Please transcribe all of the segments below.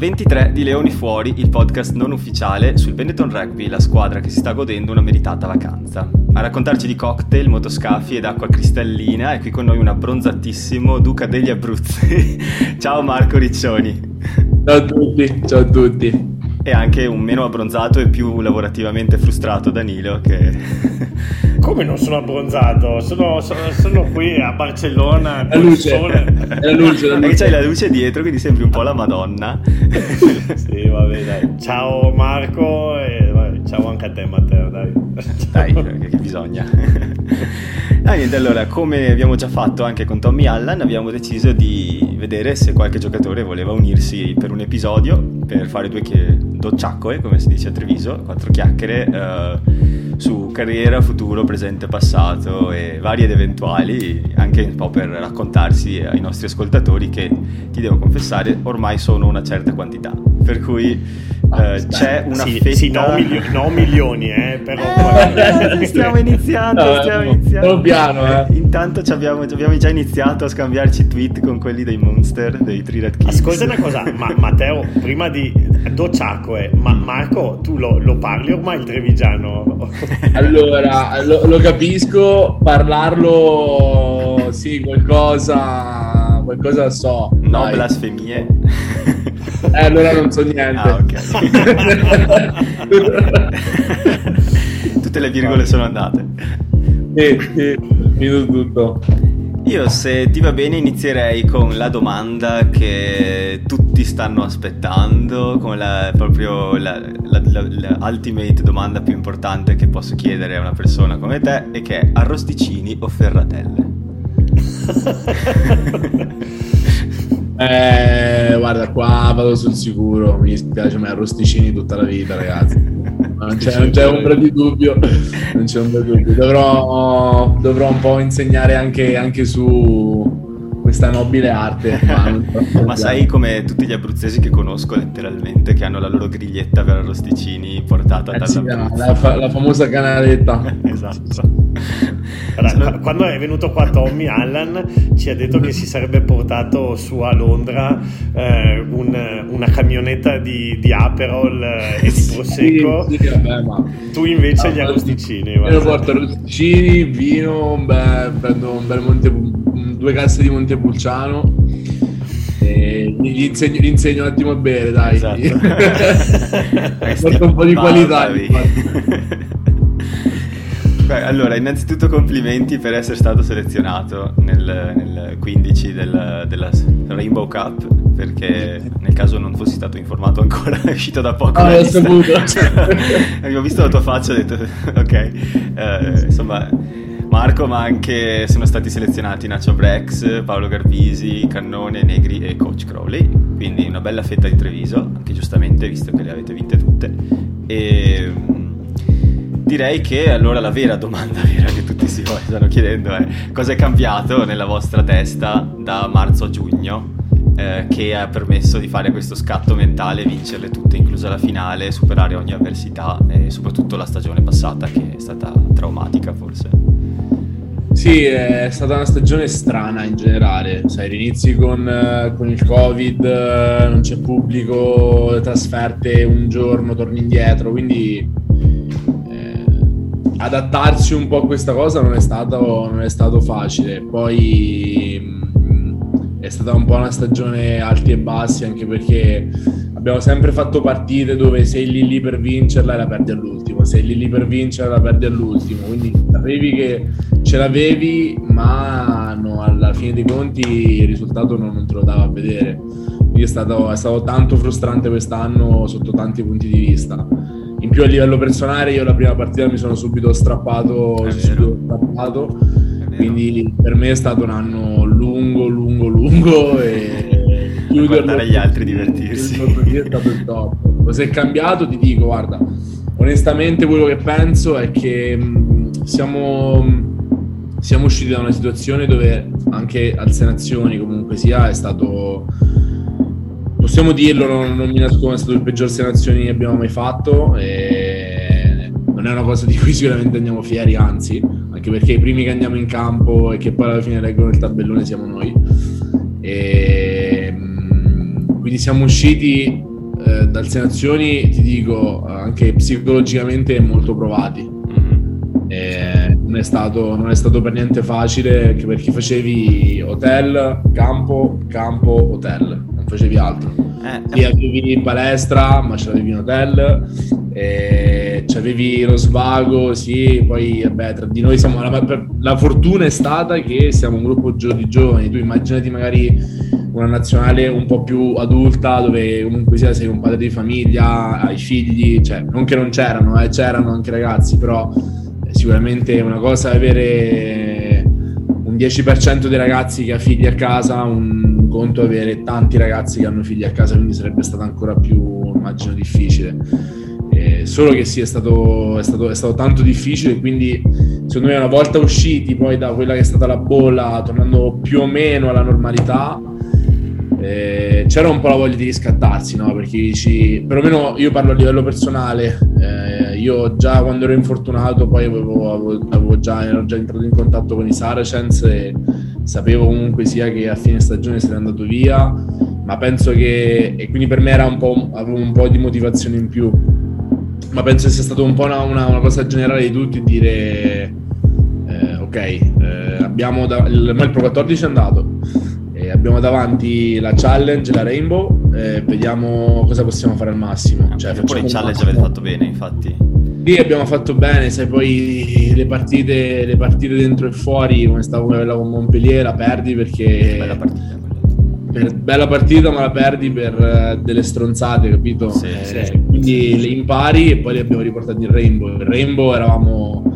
puntata 23 di Leoni Fuori, il podcast non ufficiale sul Benetton Rugby, la squadra che si sta godendo una meritata vacanza. A raccontarci di cocktail, motoscafi ed acqua cristallina è qui con noi un abbronzatissimo Duca degli Abruzzi. ciao Marco Riccioni. Ciao a tutti, ciao a tutti e anche un meno abbronzato e più lavorativamente frustrato Danilo che... Come non sono abbronzato? Sono, sono, sono qui a Barcellona la luce, la luce, la luce. c'hai la luce dietro quindi sembri un po' la Madonna. Sì vabbè dai. Ciao Marco e vabbè, ciao anche a te Matteo dai. Dai che bisogna. Ah, niente, allora come abbiamo già fatto anche con Tommy Allan abbiamo deciso di vedere se qualche giocatore voleva unirsi per un episodio per fare due chiacchiere docciaccoe, come si dice a Treviso, quattro chiacchiere eh, su carriera, futuro, presente, passato e vari ed eventuali, anche un po' per raccontarsi ai nostri ascoltatori che, ti devo confessare, ormai sono una certa quantità. Per cui ah, eh, c'è una sì, fetta... Sì, no, milio- no milioni, eh, però... Eh, stiamo iniziando, no, stiamo iniziando. piano, eh. Intanto abbiamo, abbiamo, già iniziato a scambiarci tweet con quelli dei Monster, dei Red Kings. Ascolta una cosa, ma, Matteo, prima di... Docciacco, eh, ma Marco, tu lo, lo parli ormai il trevigiano? allora, lo, lo capisco, parlarlo, sì, qualcosa, qualcosa so. No dai. blasfemie. Eh, allora non so niente. Ah, ok. Tutte le virgole sono andate. Sì, sì, finito tutto. Io se ti va bene inizierei con la domanda che tutti stanno aspettando, come la, proprio la, la, la, ultimate domanda più importante che posso chiedere a una persona come te e che è arrosticini o ferratelle? Eh, guarda, qua vado sul sicuro. Mi dispiace, ma arrosticini tutta la vita, ragazzi. Non c'è, non c'è ombra di dubbio. Non c'è ombra di dubbio. Dovrò, dovrò un po' insegnare anche, anche su questa nobile arte. Ma, ma sai come tutti gli abruzzesi che conosco letteralmente, che hanno la loro griglietta per arrosticini portata eh sì, la, fa- la famosa canaletta. esatto. Quando è venuto qua Tommy Allan ci ha detto che si sarebbe portato su a Londra eh, un, una camionetta di, di Aperol eh, e di Prosecco. Sì, sì, vabbè, ma... Tu invece ah, gli arrosticini. Io porto arrosticini, vino, beh, prendo un bel Monte, due casse di Montepulciano. E gli insegno, gli insegno un attimo a bere, dai. Esatto. un po' di qualità. Beh, allora, innanzitutto complimenti per essere stato selezionato nel, nel 15 del, della Rainbow Cup, perché nel caso non fossi stato informato ancora, è uscito da poco. Ah, ho saputo. Avevo visto la tua faccia e ho detto, ok, eh, insomma... Marco, ma anche sono stati selezionati Nacho Brex, Paolo Garbisi, Cannone, Negri e Coach Crowley. Quindi una bella fetta di Treviso, anche giustamente, visto che le avete vinte tutte. E direi che allora la vera domanda vera che tutti si stanno chiedendo è cosa è cambiato nella vostra testa da marzo a giugno eh, che ha permesso di fare questo scatto mentale, vincerle tutte, inclusa la finale, superare ogni avversità e soprattutto la stagione passata che è stata traumatica forse. Sì, è stata una stagione strana in generale, sai, inizi con, eh, con il Covid, eh, non c'è pubblico, trasferte un giorno, torni indietro, quindi adattarsi un po' a questa cosa non è stato, non è stato facile. Poi mh, è stata un po' una stagione alti e bassi, anche perché abbiamo sempre fatto partite dove sei lì lì per vincerla e la perdi all'ultimo, sei lì lì per vincerla e la perdi all'ultimo. Quindi sapevi che ce l'avevi, ma no, alla fine dei conti il risultato non, non te lo dava a vedere. Quindi è stato, è stato tanto frustrante quest'anno sotto tanti punti di vista. In più a livello personale io la prima partita mi sono subito strappato, subito strappato. Quindi per me è stato un anno lungo, lungo, lungo e guardare gli altri divertirsi. Cosa è cambiato? Ti dico, guarda, onestamente quello che penso è che siamo, siamo usciti da una situazione dove anche alze nazioni comunque sia è stato possiamo dirlo, non, non mi nascondo, è stato il peggior selezione che abbiamo mai fatto e non è una cosa di cui sicuramente andiamo fieri, anzi, anche perché i primi che andiamo in campo e che poi alla fine leggono il tabellone siamo noi. E, mm, quindi siamo usciti eh, dal Sei Nazioni, ti dico, anche psicologicamente molto provati. Mm-hmm. Non, è stato, non, è stato, per niente facile, anche perché facevi hotel, campo, campo, hotel, non facevi altro. Eh, Lì avevi palestra, ma ce l'avevi in hotel, e avevi lo svago, sì, poi vabbè, tra di noi siamo, la, la fortuna è stata che siamo un gruppo di giovani, tu immaginati magari una nazionale un po' più adulta dove comunque sia sei un padre di famiglia, hai figli, cioè non che non c'erano, eh, c'erano anche ragazzi, però sicuramente è una cosa avere un 10% dei ragazzi che ha figli a casa, un conto avere tanti ragazzi che hanno figli a casa, quindi sarebbe stato ancora più, immagino, difficile. Eh, solo che sì, è stato, è, stato, è stato tanto difficile, quindi secondo me una volta usciti poi da quella che è stata la bolla, tornando più o meno alla normalità, eh, c'era un po' la voglia di riscattarsi, no? Perché dici, perlomeno io parlo a livello personale, eh, io già quando ero infortunato poi avevo, avevo, già, ero già entrato in contatto con i Saracens e sapevo comunque sia che a fine stagione sarei andato via, ma penso che, e quindi per me era un po', avevo un po' di motivazione in più, ma penso sia stata un po' una, una, una cosa generale di tutti dire, eh, ok, eh, abbiamo, da, il, il Pro 14 è andato, abbiamo davanti la challenge, la rainbow, e vediamo cosa possiamo fare al massimo. Cioè, poi in challenge avete fatto bene, infatti. Sì, abbiamo fatto bene, sai poi le partite, le partite dentro e fuori, come stavo quella con Montpellier, la perdi perché... Bella partita. Per, bella partita ma la perdi per uh, delle stronzate, capito? Sì, eh, sì. Quindi le impari e poi le abbiamo riportate in Rainbow. Il Rainbow eravamo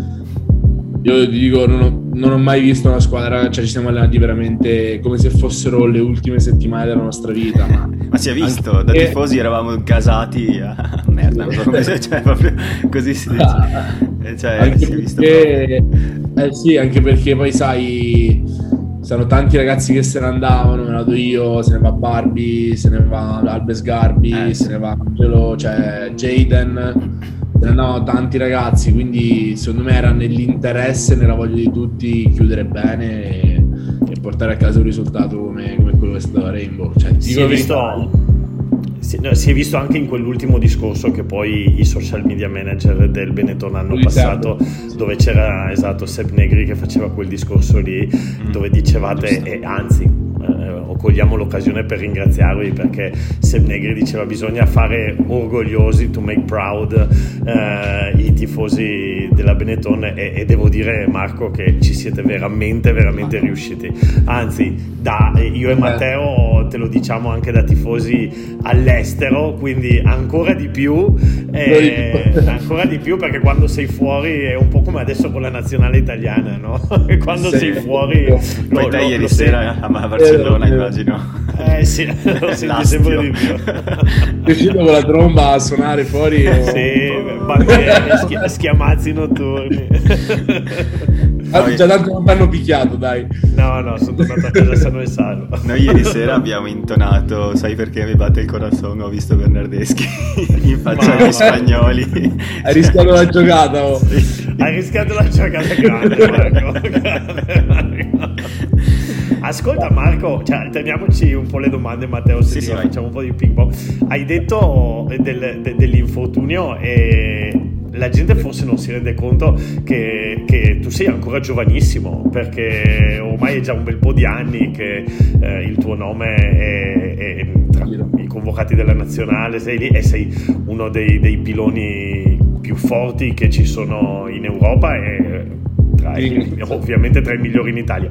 io ti dico, non ho, non ho, mai visto una squadra, cioè ci siamo allenati veramente come se fossero le ultime settimane della nostra vita. Ma, ma si è visto, anche... da tifosi eravamo gasati a merda, come se, cioè, proprio così si dice. Eh, cioè, anche si è visto perché, eh sì, anche perché poi sai, sono tanti ragazzi che se ne andavano, me ne vado io, se ne va Barbie, se ne va Albes Garbi, eh, se ne va Angelo, cioè Jaden no, tanti ragazzi, quindi secondo me era nell'interesse, nella voglia di tutti chiudere bene e, e portare a casa un risultato come, come quello che è stato Rainbow. Cioè, si, è visto, si, no, si, è visto, anche in quell'ultimo discorso che poi i social media manager del Benetton hanno passato, dove c'era esatto Seb Negri che faceva quel discorso lì, mm. dove dicevate, e anzi cogliamo l'occasione per ringraziarvi perché Seb Negri diceva bisogna fare orgogliosi to make proud eh, i tifosi della Benetton e, e, devo dire Marco che ci siete veramente veramente riusciti. Anzi da, io e Matteo te lo diciamo anche da tifosi all'estero quindi ancora di più eh, ancora di più perché quando sei fuori è un po' come adesso con la nazionale italiana no? quando sei, sei fuori poi te ieri sera a Barcellona immagino immagino. Eh sì, lo senti sempre di più. Riuscito con la tromba a suonare fuori? Sì, bandiere, schi- schiamazzi notturni. Ah, già tanto non mi hanno picchiato, dai. No, no, sono tornato a casa sano e salvo. Noi ieri sera abbiamo intonato, sai perché mi batte il corazon? Ho visto Bernardeschi in faccia agli spagnoli. Hai rischiato la giocata, oh. Sì. Hai rischiato la giocata grande, Marco. Grande, Marco. Ascolta Marco, cioè, teniamoci un po' le domande Matteo, se sì, sì, facciamo un po' di ping pong. Hai detto del, de, dell'infortunio e la gente forse non si rende conto che, che, tu sei ancora giovanissimo perché ormai è già un bel po' di anni che eh, il tuo nome è, è, tra i convocati della nazionale, sei lì e sei uno dei, dei piloni più forti che ci sono in Europa e tra i, ovviamente tra i migliori in Italia.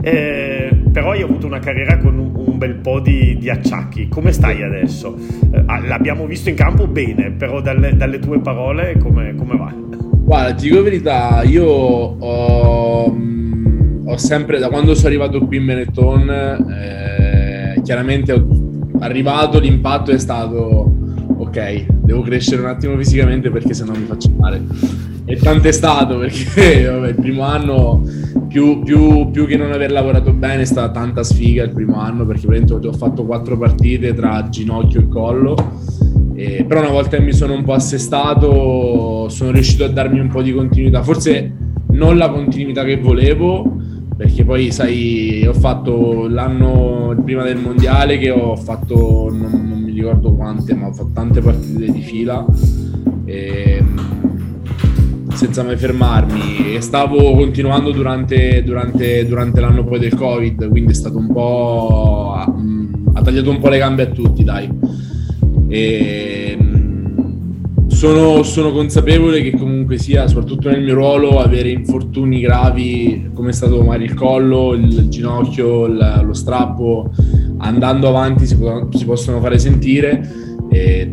Eh, però hai avuto una carriera con un, un bel po' di, di, acciacchi. Come stai adesso? Eh, l'abbiamo visto in campo bene, però dalle, dalle tue parole come, come, va? Guarda, ti dico la verità, io ho, mm, ho, sempre, da quando sono arrivato qui in Benetton, eh, chiaramente ho arrivato, l'impatto è stato ok, devo crescere un attimo fisicamente perché se no mi faccio male. E tanto è stato perché vabbè, il primo anno, più, più, più, che non aver lavorato bene, è stata tanta sfiga il primo anno perché ho fatto quattro partite tra ginocchio e collo. E, però una volta che mi sono un po' assestato, sono riuscito a darmi un po' di continuità. Forse non la continuità che volevo, perché poi sai, ho fatto l'anno prima del mondiale che ho fatto, non, non mi ricordo quante, ma ho fatto tante partite di fila. E, senza mai fermarmi e stavo continuando durante, durante, durante, l'anno poi del covid quindi è stato un po' ha tagliato un po' le gambe a tutti dai e, sono, sono, consapevole che comunque sia, soprattutto nel mio ruolo, avere infortuni gravi come è stato magari il collo, il ginocchio, il, lo strappo, andando avanti si, si possono fare sentire.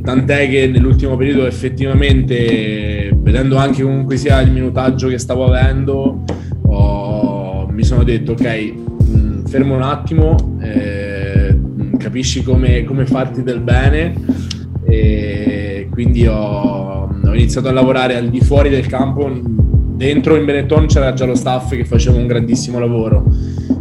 Tant'è che nell'ultimo periodo effettivamente, vedendo anche comunque sia il minutaggio che stavo avendo, ho, mi sono detto ok, mh, fermo un attimo, eh, capisci come, come farti del bene. E quindi ho, ho iniziato a lavorare al di fuori del campo, dentro in Benetton c'era già lo staff che faceva un grandissimo lavoro.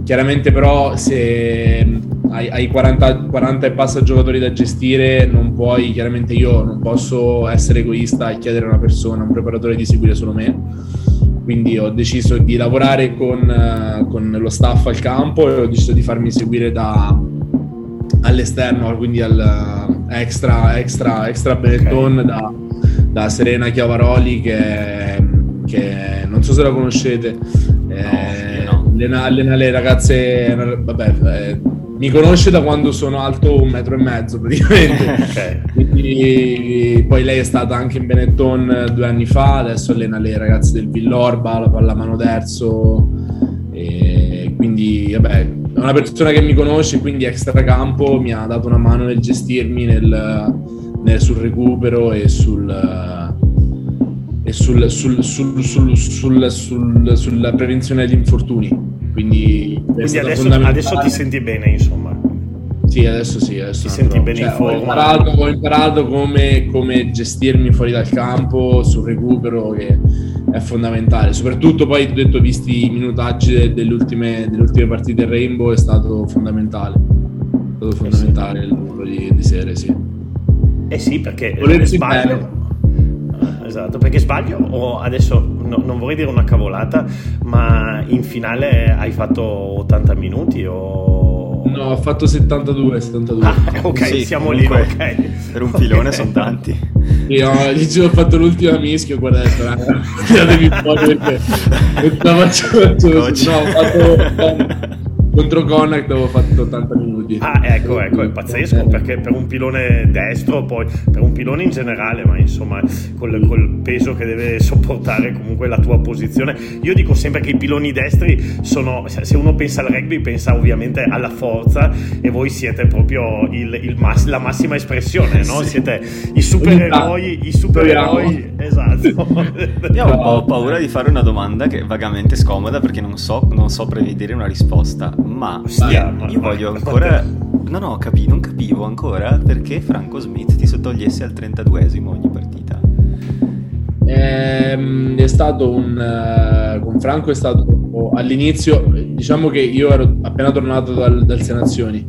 Chiaramente però se hai, hai 40, 40 e passa giocatori da gestire, non puoi, chiaramente io non posso essere egoista e chiedere a una persona, a un preparatore di seguire solo me. Quindi ho deciso di lavorare con, con lo staff al campo e ho deciso di farmi seguire da, all'esterno, quindi al extra, extra, extra Benetton okay. da da Serena Chiavaroli che, che non so se la conoscete. Eh, no, no. Allena, allena, le ragazze, vabbè, eh, mi conosce da quando sono alto un metro e mezzo praticamente. okay. Quindi, poi lei è stata anche in Benetton due anni fa, adesso allena le ragazze del Villorba, la pallamano terzo. E quindi, vabbè, è una persona che mi conosce, quindi extra campo mi ha dato una mano nel gestirmi, nel sul recupero e sul e sul, sul, sul, sulla prevenzione degli infortuni. Quindi, Quindi adesso, adesso, ti senti bene, insomma. Sì, adesso sì. Adesso ti senti bene cioè, in forma. Ho imparato, ho imparato come, come, gestirmi fuori dal campo sul recupero, che è fondamentale. Soprattutto poi, ho detto, visti i minutaggi delle ultime, delle ultime partite Rainbow, è stato fondamentale. È stato fondamentale il lavoro di, di serie, sì. Eh sì, perché Volersi. Bene. Esatto, perché sbaglio o adesso no, non vorrei dire una cavolata, ma in finale hai fatto 80 minuti o... No, ho fatto 72, 72. Ah, ok, sì, siamo lì, ok. Per un filone okay. sono tanti. Io ho fatto l'ultima mischia, guarda, tiratevi fuori perché non la faccio, no, ho fatto contro Connacht avevo fatto 80 minuti. Ah, ecco, ecco, è pazzesco perché per un pilone destro, poi per un pilone in generale, ma insomma, col, col, peso che deve sopportare comunque la tua posizione. Io dico sempre che i piloni destri sono, se uno pensa al rugby, pensa ovviamente alla forza e voi siete proprio il, il mass, la massima espressione, no? Sì. Siete i supereroi, i supereroi, esatto. Io ho un po' paura di fare una domanda che è vagamente scomoda perché non so, non so prevedere una risposta ma Stia, io, io voglio ancora... No, no, capi, non capivo ancora perché Franco Smith ti sottogliesse al 32esimo ogni partita. Ehm, è stato un... Uh, con Franco è stato all'inizio, diciamo che io ero appena tornato dal, dal Sei Nazioni.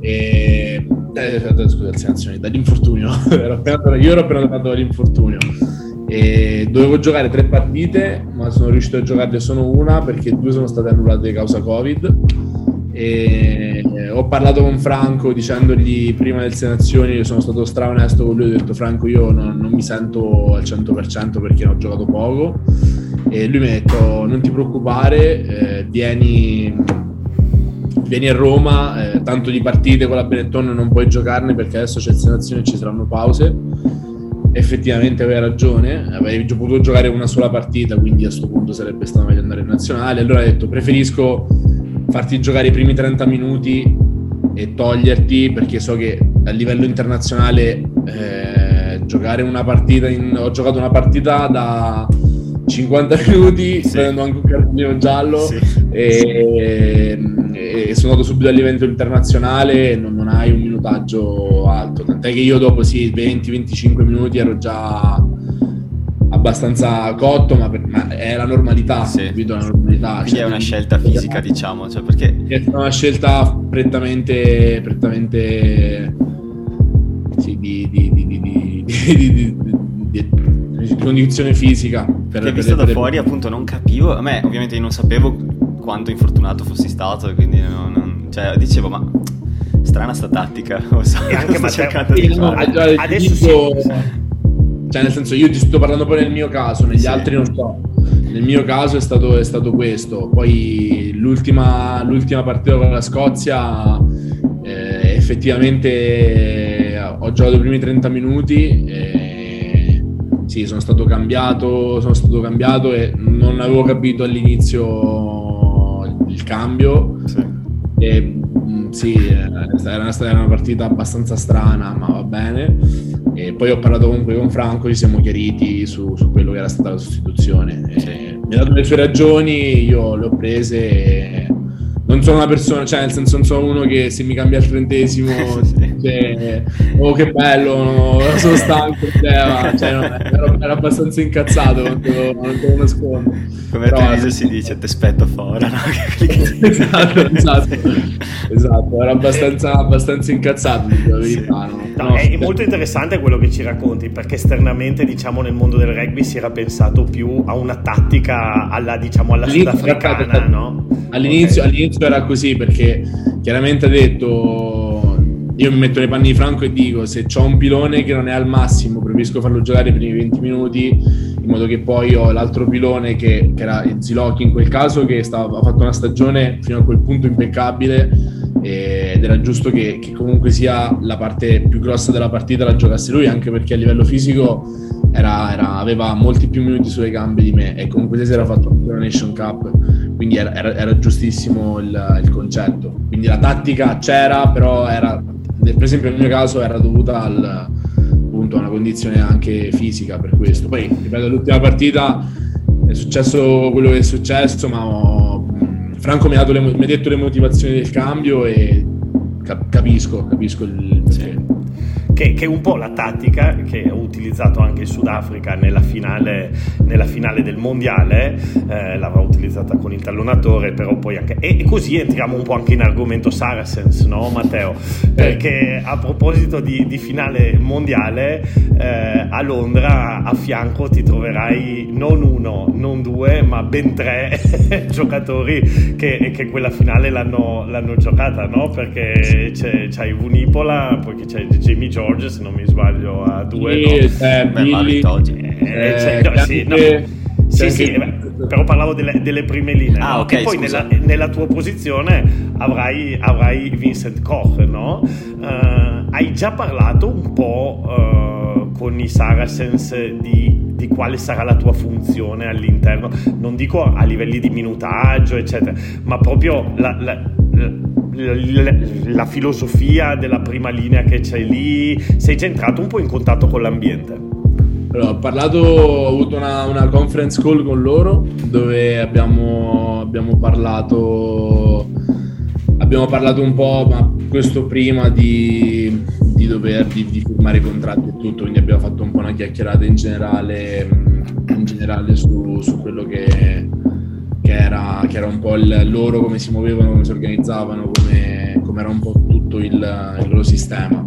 E, eh, scusa, Sei Nazioni, dall'infortunio. ero appena, io ero appena tornato dall'infortunio e dovevo giocare tre partite, ma sono riuscito a giocarne solo una perché due sono state annullate causa Covid. E ho parlato con Franco dicendogli prima del Senazioni, io sono stato stra onesto con lui, ho detto Franco io non, non mi sento al 100% perché ho giocato poco e lui mi ha detto non ti preoccupare, eh, vieni, vieni a Roma, eh, tanto di partite con la Benetton non puoi giocarne perché adesso c'è il Senazione e ci saranno pause effettivamente aveva ragione, avrei potuto giocare una sola partita, quindi a questo punto sarebbe stato meglio andare in nazionale. Allora ha detto preferisco farti giocare i primi 30 minuti e toglierti perché so che a livello internazionale eh, giocare una partita in, ho giocato una partita da 50 minuti sì. prendendo anche un cartellino giallo sì. e, e, sono andato subito a livello internazionale e non, non, hai un minutaggio alto tant'è che io dopo sì 20-25 minuti ero già abbastanza cotto ma, per, ma è la normalità sì. capito la normalità quindi cioè, è una scelta fisica diciamo cioè perché è una scelta prettamente prettamente sì, di, di, di, di condizione fisica. Per, che visto da fuori appunto non capivo, a me ovviamente io non sapevo quanto infortunato fossi stato, quindi non, non, cioè, dicevo, ma strana sta tattica, lo so, e anche sto cercando di fare. Adesso sì. Cioè, nel senso, io ti sto parlando poi nel mio caso, negli sì. altri non so. Nel mio caso è stato, è stato questo. Poi l'ultima, l'ultima, partita con la Scozia, eh, effettivamente ho giocato i primi 30 minuti. E, sì, sono stato cambiato, sono stato cambiato e non avevo capito all'inizio il cambio. Sì. E, mm, sì, era una, era una partita abbastanza strana, ma va bene. E poi ho parlato comunque con Franco, ci siamo chiariti su, su quello che era stata la sostituzione. E mi ha dato le sue ragioni, io le ho prese. Non sono una persona, cioè nel senso non sono uno che se mi cambia il trentesimo dice oh che bello, sono stanco, cioè, cioè no, ero, ero, abbastanza incazzato non te lo, nascondo. Come Però, a Treviso si dice ti aspetto fuori, no? esatto, esatto, esatto, ero abbastanza, abbastanza incazzato, verità, no? No, è molto interessante quello che ci racconti perché esternamente diciamo nel mondo del rugby si era pensato più a una tattica alla, diciamo, alla sudafricana no? all'inizio, okay. all'inizio era così perché chiaramente ha detto io mi metto nei panni di Franco e dico se ho un pilone che non è al massimo preferisco farlo giocare i primi 20 minuti in modo che poi ho l'altro pilone che, che era Zilocchi in quel caso che stava, ha fatto una stagione fino a quel punto impeccabile ed era giusto che, che, comunque sia la parte più grossa della partita la giocasse lui anche perché a livello fisico era, era, aveva molti più minuti sulle gambe di me e comunque si era fatto la Nation Cup quindi era, era, era giustissimo il, il, concetto quindi la tattica c'era però era per esempio nel mio caso era dovuta al, appunto, a una condizione anche fisica per questo poi ripeto l'ultima partita è successo quello che è successo ma ho, Franco mi ha, le, mi ha, detto le motivazioni del cambio e capisco, capisco il perché. Che, che, è un po' la tattica che ha utilizzato anche il Sudafrica nella finale, nella finale del mondiale, eh, l'avrà utilizzata con il tallonatore, però poi anche... E, così entriamo un po' anche in argomento Saracens, no Matteo? Perché a proposito di, di finale mondiale, eh, a Londra a fianco ti troverai non uno, non due, ma ben tre giocatori che, che, quella finale l'hanno, l'hanno giocata, no? Perché c'è, c'hai Vunipola, poi c'è Jamie George George, se non mi sbaglio, a due. Sì, no? eh, Billy, eh, eh, no, sì, no. sì, sì, però parlavo delle, delle prime linee. Ah, no? ok. E poi nella, nella, tua posizione avrai, avrai Vincent Koch, no? Uh, hai già parlato un po' uh, con i Saracens di, di, quale sarà la tua funzione all'interno? Non dico a livelli di minutaggio, eccetera, ma proprio la, la, la la filosofia della prima linea che c'è lì? Sei già entrato un po' in contatto con l'ambiente? Allora, ho parlato, ho avuto una, una, conference call con loro dove abbiamo, abbiamo parlato abbiamo parlato un po', ma questo prima di, di dover di, di, firmare i contratti e tutto, quindi abbiamo fatto un po' una chiacchierata in generale, in generale su, su quello che, che era, che era un po' il loro, come si muovevano, come si organizzavano, come, come era un po' tutto il, il loro sistema.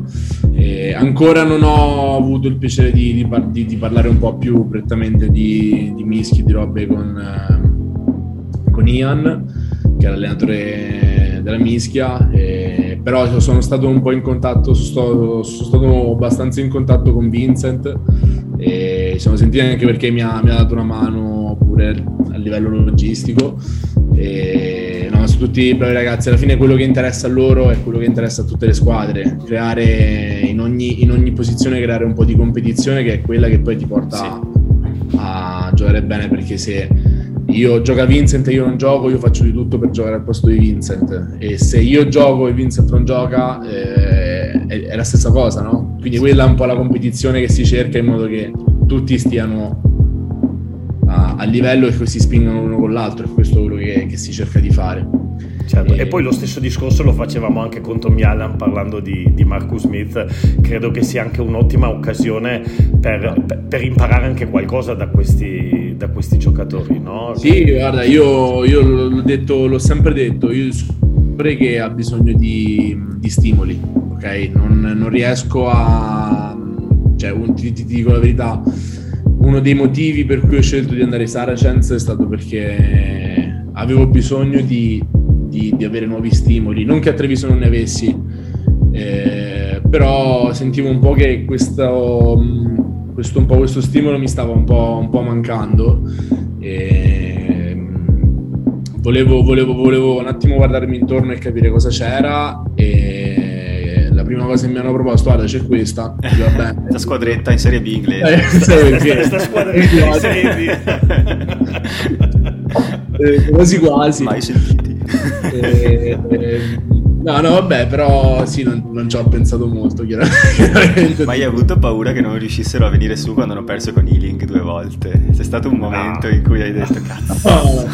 E ancora non ho avuto il piacere di, di, di, di parlare un po' più prettamente di, mischi, di robe con, con Ian, che è l'allenatore della mischia, e, però sono stato un po' in contatto, sono sono stato abbastanza in contatto con Vincent e siamo sentiti anche perché mi ha, mi ha dato una mano pure a livello logistico. E, no, sono tutti bravi ragazzi. Alla fine quello che interessa a loro è quello che interessa a tutte le squadre. Creare in ogni, in ogni posizione, creare un po' di competizione che è quella che poi ti porta sì. a, a giocare bene. Perché se io gioca Vincent e io non gioco, io faccio di tutto per giocare al posto di Vincent. E se io gioco e Vincent non gioca, eh, è, è, la stessa cosa, no? Quindi quella è un po' la competizione che si cerca in modo che tutti stiano a, a livello e si spingono l'uno con l'altro, è questo quello che, che si cerca di fare. Certo. E... e... poi lo stesso discorso lo facevamo anche con Tommy Allen parlando di, di Marcus Smith. Credo che sia anche un'ottima occasione per, per, per imparare anche qualcosa da questi, da questi giocatori. No? Sì, guarda, io, io l'ho, detto, l'ho, sempre detto, io sempre che ha bisogno di, di stimoli, ok? Non, non, riesco a... Cioè, un, ti, ti dico la verità uno dei motivi per cui ho scelto di andare ai Saracens è stato perché avevo bisogno di, di, di, avere nuovi stimoli, non che a Treviso non ne avessi, eh, però sentivo un po' che questo, questo, un po questo stimolo mi stava un po', un po mancando. E, volevo, volevo, volevo un attimo guardarmi intorno e capire cosa c'era e prima cosa che mi hanno proposto, guarda c'è questa, questa squadretta in Serie B inglese. Eh, questa squadretta in Serie B. eh, quasi quasi. Mai sentiti. Eh, eh, no, no, vabbè, però sì, non, non ci ho pensato molto, chiaramente. Ma hai avuto paura che non riuscissero a venire su quando hanno perso con Ealing due volte? C'è stato un momento no. in cui hai detto, cazzo. No,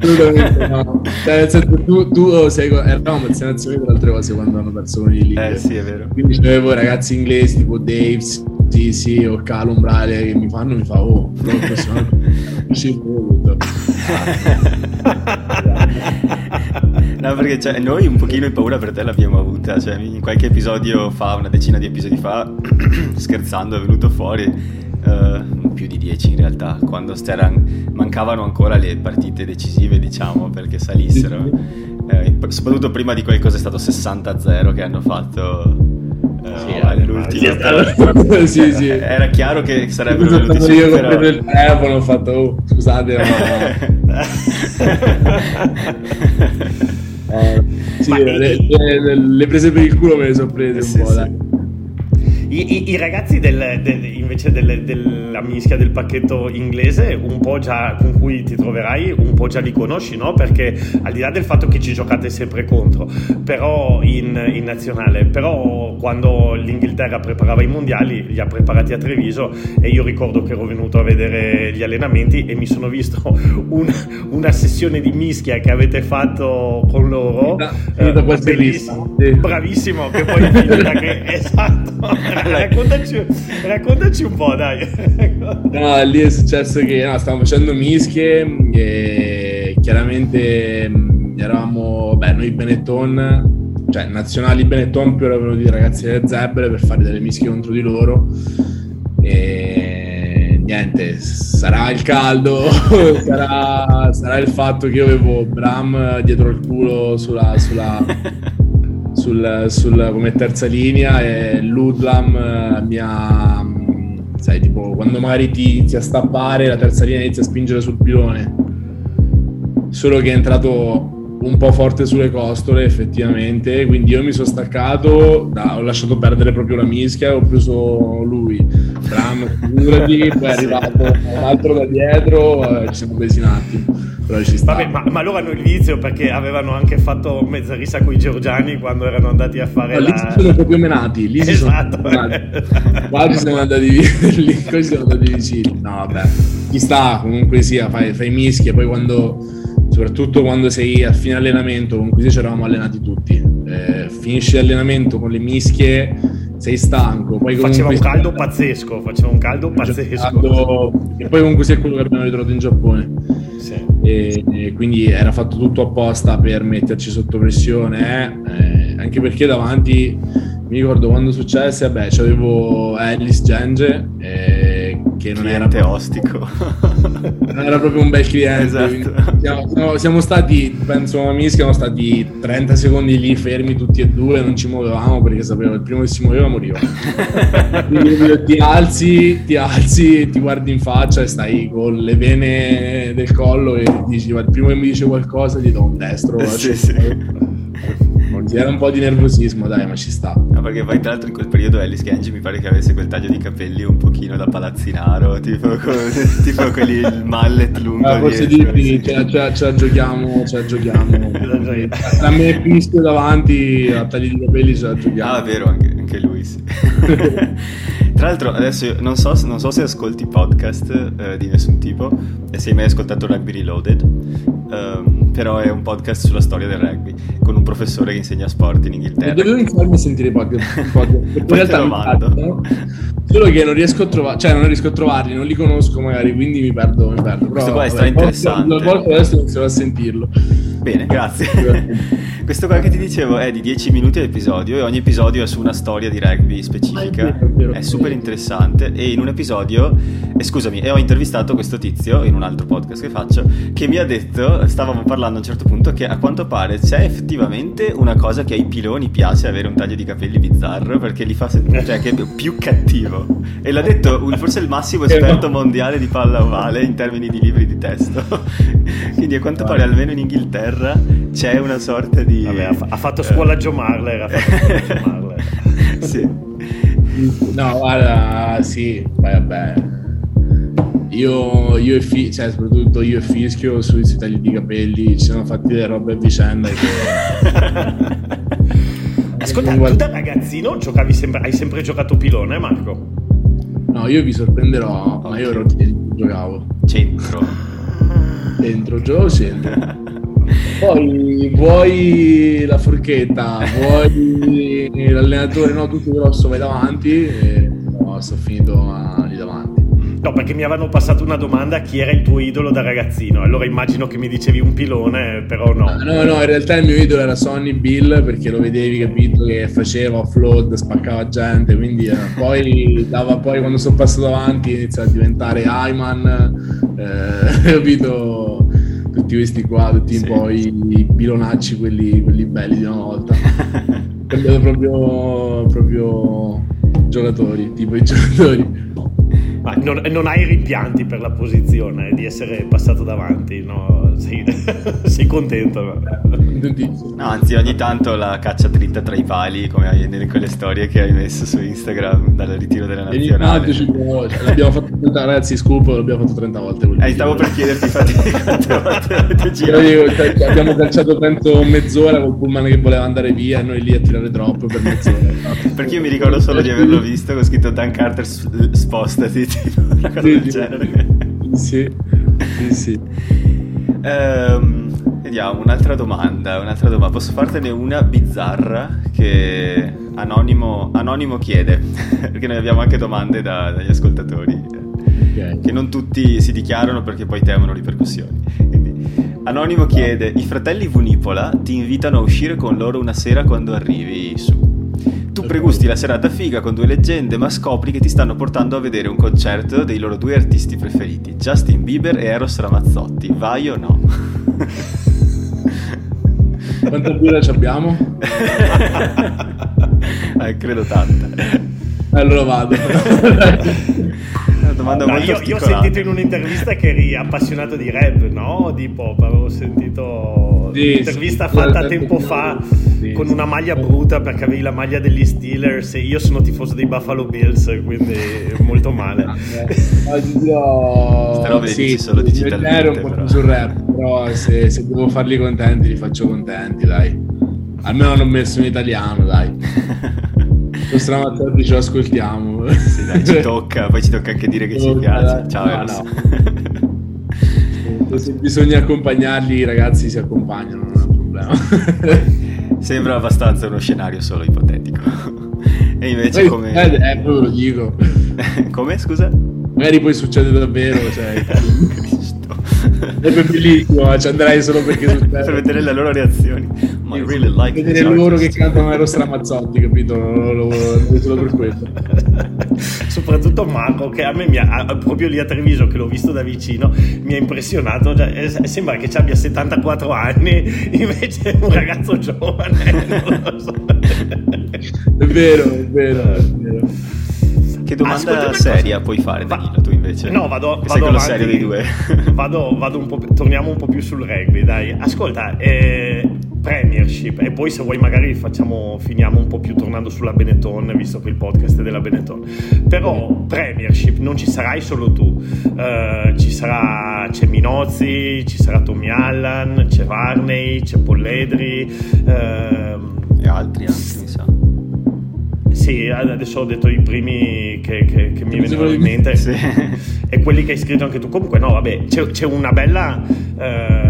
assolutamente no. Cioè, nel senso, tu, tu sei, eravamo in nazioni per altre cose quando hanno perso con Ealing. Eh sì, è vero. Quindi avevo ragazzi inglesi tipo Daves, sì, sì, o Calo Umbrale che mi fanno, mi fa, oh, non possiamo... no, perché cioè, noi un pochino di paura per te l'abbiamo avuta. Cioè, in qualche episodio fa, una decina di episodi fa, scherzando, è venuto fuori. Uh, più di 10 in realtà, quando Steran mancavano ancora le partite decisive, diciamo, perché salissero. Eh, soprattutto prima di quel cosa è stato 60-0 che hanno fatto sì, eh, all'ultimo sì, sì. era chiaro che sarebbero venuti su io però... il telefono ho fatto oh, scusate ma... eh, sì, le, le, le, prese per il culo me le sono prese un po' i, i, i ragazzi del, del, invece del, della mischia del pacchetto inglese, un po' già con cui ti troverai, un po' già li conosci, no? Perché al di là del fatto che ci giocate sempre contro, però in, in nazionale, però quando l'Inghilterra preparava i mondiali, li ha preparati a Treviso e io ricordo che ero venuto a vedere gli allenamenti e mi sono visto un, una sessione di mischia che avete fatto con loro. Eh, bellissimo, sì. bravissimo, che poi finita che esatto raccontaci, raccontaci, un po', dai. no, lì è successo che no, stavamo facendo mischie e chiaramente mm, eravamo, beh, noi Benetton, cioè nazionali Benetton, più erano venuti i ragazzi delle Zebre per fare delle mischie contro di loro. E niente, sarà il caldo, sarà, sarà, il fatto che io avevo Bram dietro il culo sulla, sulla sul, sul, come terza linea e Ludlam mi ha sai tipo quando magari ti inizi a stappare la terza linea inizia a spingere sul pilone. Solo che è entrato un po' forte sulle costole effettivamente. Quindi io mi sono staccato da, ho lasciato perdere proprio la mischia e ho preso lui Bram figurati poi è arrivato un altro da dietro eh, ci siamo presi un attimo. Vabbè, ma, ma, loro hanno il vizio perché avevano anche fatto mezza rissa con i georgiani quando erano andati a fare no, la... lì si sono proprio menati lì esatto. si sono menati siamo andati lì poi siamo andati vicini. No vabbè. Chi sta comunque sia fai, fai mischie poi quando soprattutto quando sei a fine allenamento comunque sì ci eravamo allenati tutti. Eh, finisci l'allenamento con le mischie sei stanco. Poi faceva un caldo stai... pazzesco, faceva un caldo pazzesco. Caldo... E poi comunque sia quello che abbiamo ritrovato in Giappone. Sì. E, e quindi era fatto tutto apposta per metterci sotto pressione, eh? anche perché davanti, mi ricordo quando successe, vabbè, c'avevo Alice Genge, eh, che non cliente era ostico. non era proprio un bel cliente. Esatto. Siamo, siamo, siamo, stati, penso a Misch, siamo stati 30 secondi lì fermi tutti e due, non ci muovevamo perché sapevo che il primo che si muoveva moriva. Quindi ti alzi, ti alzi, ti guardi in faccia e stai con le vene del collo e dici, ma il primo che mi dice qualcosa gli do un destro. Eh, sì, sì. C'era un po' di nervosismo, dai, ma ci sta. No, perché poi tra l'altro in quel periodo Alice Gange mi pare che avesse quel taglio di capelli un pochino da palazzinaro, tipo, tipo quelli il mallet lungo. Ah, forse di, ce, ce, ce la giochiamo, ce la giochiamo. a me Pischio davanti, a tagli di capelli ce la giochiamo. Ah, vero, anche, anche lui, sì. Tra l'altro, adesso non so, non so se ascolti podcast eh, di nessun tipo e se hai mai ascoltato Rugby Reloaded, um, però è un podcast sulla storia del rugby con un professore che insegna sport in Inghilterra. Dovevo iniziarmi a sentire podcast, podcast in realtà lo mando. No? Solo che non riesco a trovare, cioè non riesco a trovarli, non li conosco magari, quindi mi perdo. Mi perdo. Questo qua è stra interessante. Una volta adesso inizierò a sentirlo. Bene, grazie. Questo qua che ti dicevo è di 10 minuti all'episodio e ogni episodio è su una storia di rugby specifica. Ah, è super interessante e in un episodio, e scusami, e ho intervistato questo tizio in un altro podcast che faccio, che mi ha detto, stavamo parlando a un certo punto, che a quanto pare c'è effettivamente una cosa che ai piloni piace avere un taglio di capelli bizzarro perché li fa sentire, cioè più cattivo. E l'ha detto forse il massimo esperto mondiale di palla ovale in termini di libri di testo. Quindi a quanto pare almeno in Inghilterra c'è una sorta di... Vabbè, ha, ha fatto scuola Joe Marler. Ha fatto scuola Joe Marler. sì. No, guarda, sì, vabbè. Io, io e Fi- cioè, soprattutto io e Fischio sui, sui tagli di capelli ci siamo fatti delle robe a vicenda che... Ascolta, tu da ragazzino giocavi sempre, hai sempre giocato pilone, Marco? No, io vi sorprenderò, ma io ero dentro, giocavo. Centro. Dentro, giocavo centro. Poi vuoi la forchetta, vuoi l'allenatore, no, tutto grosso, vai davanti e no, sono finito a- lì davanti. No, perché mi avevano passato una domanda chi era il tuo idolo da ragazzino. Allora immagino che mi dicevi un pilone, però no. Ah, No, no, in realtà il mio idolo era Sonny Bill perché lo vedevi, capito, che faceva offload, spaccava gente, quindi eh, poi, dava, poi quando sono passato avanti inizia a diventare Ayman, eh, capito, tutti questi qua, tutti Sì. un po' i, pilonacci, quelli, quelli belli di una volta. Cambiato proprio, proprio giocatori, tipo i giocatori. Ma non, non hai rimpianti per la posizione di essere passato davanti, no? Sei, sei contento? no? No, anzi, ogni tanto la caccia dritta tra i pali, come hai nelle quelle storie che hai messo su Instagram dal ritiro della tanto nazionale. ci provo, cioè, l'abbiamo fatto 30 ragazzi, scoop, l'abbiamo fatto 30 volte. Eh, stavo per chiederti infatti quante volte avete Io girato. cioè, abbiamo calciato penso mezz'ora col pullman che voleva andare via e noi lì a tirare troppo per mezz'ora. Perché io mi ricordo solo di averlo visto con scritto Dan Carter spostati, una cosa del genere. Sì, sì, sì. Ehm, vediamo, un'altra domanda, un'altra domanda. Posso fartene una bizzarra che Anonimo, Anonimo chiede, perché noi abbiamo anche domande da- dagli ascoltatori, eh, Ok. che non tutti si dichiarano perché poi temono ripercussioni. Quindi, Anonimo chiede, i fratelli Vunipola ti invitano a uscire con loro una sera quando arrivi su. Tu pregusti la serata figa con due leggende, ma scopri che ti stanno portando a vedere un concerto dei loro due artisti preferiti, Justin Bieber e Eros Ramazzotti. Vai o no? Quanta birra ci abbiamo? Eh, credo tanta. Allora vado. Una domanda No, molto io, io ho sentito in un'intervista che eri appassionato di rap, no? Di pop, avevo sentito Sì, un'intervista sì, fatta tempo fa sì, con sì. una maglia brutta perché avevi la maglia degli Steelers e io sono tifoso dei Buffalo Bills, quindi molto male. Queste robe le sì, dici solo digitalmente, ero un po' però. più sul rap, però se, se devo farli contenti li faccio contenti, dai. Almeno hanno messo in italiano, dai. Lo Stramazzotti ce lo ascoltiamo. Sì, dai, ci tocca, poi ci tocca anche dire che ci piace. Ciao no, Eros. no. Se bisogna accompagnarli, i ragazzi si accompagnano, non è un problema. Sembra abbastanza uno scenario solo ipotetico. E invece come... eh, eh, lo dico. come, scusa? Magari poi succede davvero, cioè, È bellissimo, ci andrai solo perché per vedere le loro reazioni. Ma I really like vedere loro che cantano Ero Stramazzotti, capito? Lo, lo, lo, solo per quello. Soprattutto Marco, che a me mi ha, proprio lì a Treviso, che l'ho visto da vicino, mi ha impressionato. Cioè, eh, sembra che ci abbia 74 anni, invece è un ragazzo giovane. non lo so. È vero, è vero, è vero. Che domanda seria puoi fare, Va- Danilo, tu invece? No, vado, Che vado avanti. serio dei due. Vado, vado un po', torniamo un po' più sul rugby, dai. Ascolta, eh, Premiership e poi se vuoi magari facciamo, finiamo un po' più tornando sulla Benetton, visto che il podcast è della Benetton. Però Premiership non ci sarai solo tu, Eh, ci sarà, c'è Minozzi, ci sarà Tommy Allan, c'è Varney, c'è Polledri. ehm, E altri anche, mi sa. Sì, adesso ho detto i primi che, che- che mi venivano in mente Sì. e quelli che hai scritto anche tu. Comunque, no, vabbè, c'è, c'è una bella. eh,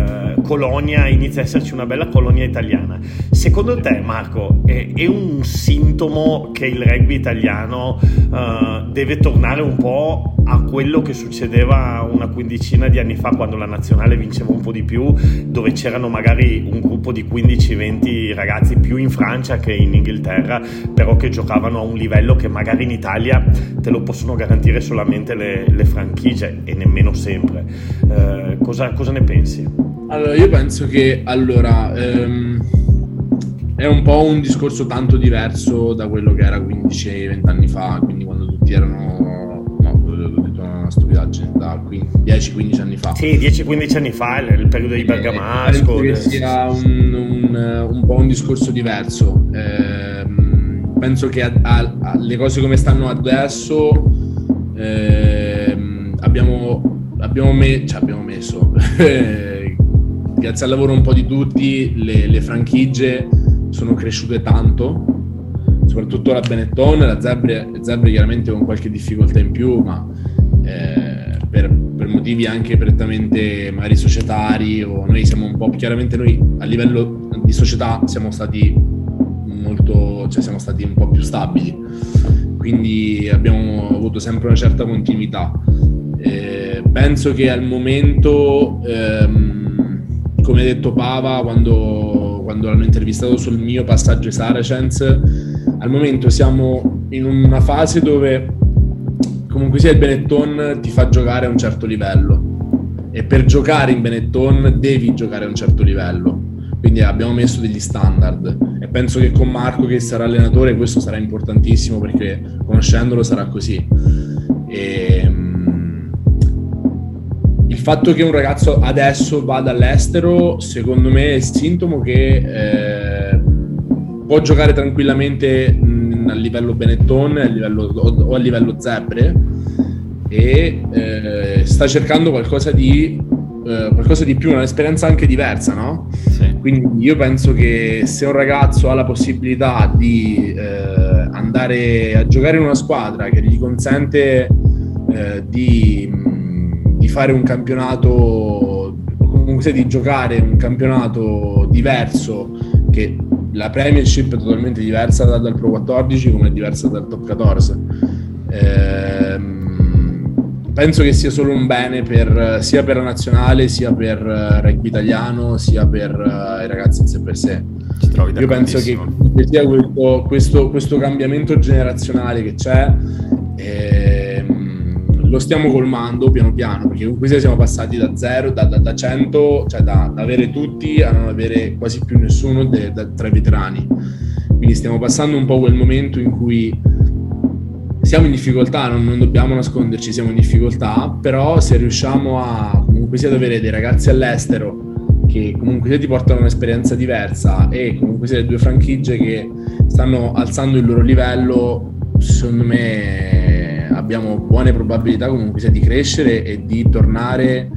colonia, inizia a esserci una bella colonia italiana. Secondo te, Marco, è, è un sintomo che il rugby italiano uh, deve tornare un po' a quello che succedeva una quindicina di anni fa quando la nazionale vinceva un po' di più, dove c'erano magari un gruppo di 15-20 ragazzi più in Francia che in Inghilterra, però che giocavano a un livello che magari in Italia te lo possono garantire solamente le, le franchigie e nemmeno sempre. Uh, cosa, cosa, ne pensi? Allora, io penso che allora, ehm, è un po' un discorso tanto diverso da quello che era 15-20 anni fa, quindi quando tutti erano una stupidaggine da 10-15 anni fa. Sì, 10-15 anni fa, il, il periodo di eh, Bergamasco. Penso che sia un, un, un, po' un discorso diverso. Eh, penso che a, a, a, le cose come stanno adesso eh, abbiamo, abbiamo, me, cioè abbiamo messo, grazie al lavoro un po' di tutti, le, le franchigie sono cresciute tanto soprattutto la Benetton, la Zebre, Zebre chiaramente con qualche difficoltà in più, ma eh, per, per, motivi anche prettamente magari societari o noi siamo un po' chiaramente noi a livello di società siamo stati molto cioè siamo stati un po' più stabili quindi abbiamo avuto sempre una certa continuità. Eh, penso che al momento ehm, come ha detto Pava quando, quando l'hanno intervistato sul mio passaggio ai Saracens al momento siamo in una fase dove comunque sia il Benetton ti fa giocare a un certo livello. E per giocare in Benetton devi giocare a un certo livello. Quindi abbiamo messo degli standard. E penso che con Marco che sarà allenatore questo sarà importantissimo perché conoscendolo sarà così. E, ehm, fatto che un ragazzo adesso vada all'estero secondo me è il sintomo che eh, può giocare tranquillamente a livello Benetton a livello, o a livello Zebre e eh, sta cercando qualcosa di, eh, qualcosa di più, un'esperienza anche diversa, no? Sì. Quindi io penso che se un ragazzo ha la possibilità di eh, andare a giocare in una squadra che gli consente eh, di, di fare un campionato, comunque di giocare un campionato diverso che la Premiership è totalmente diversa da, dal Pro 14 come è diversa dal Top 14. Ehm, penso che sia solo un bene per, sia per la nazionale, sia per uh, rugby italiano, sia per uh, i ragazzi in sé per sé. Io penso che sia questo, questo, questo, cambiamento generazionale che c'è. Eh, lo stiamo colmando piano piano, perché comunque siamo passati da 0, da, da, da 100, cioè da, da, avere tutti a non avere quasi più nessuno de, tra i veterani. Quindi stiamo passando un po' quel momento in cui siamo in difficoltà, non, non dobbiamo nasconderci, siamo in difficoltà, però se riusciamo a comunque sia ad avere dei ragazzi all'estero che comunque sia ti portano un'esperienza diversa e comunque sia le due franchigie che stanno alzando il loro livello, secondo me abbiamo buone probabilità comunque sia di crescere e di tornare,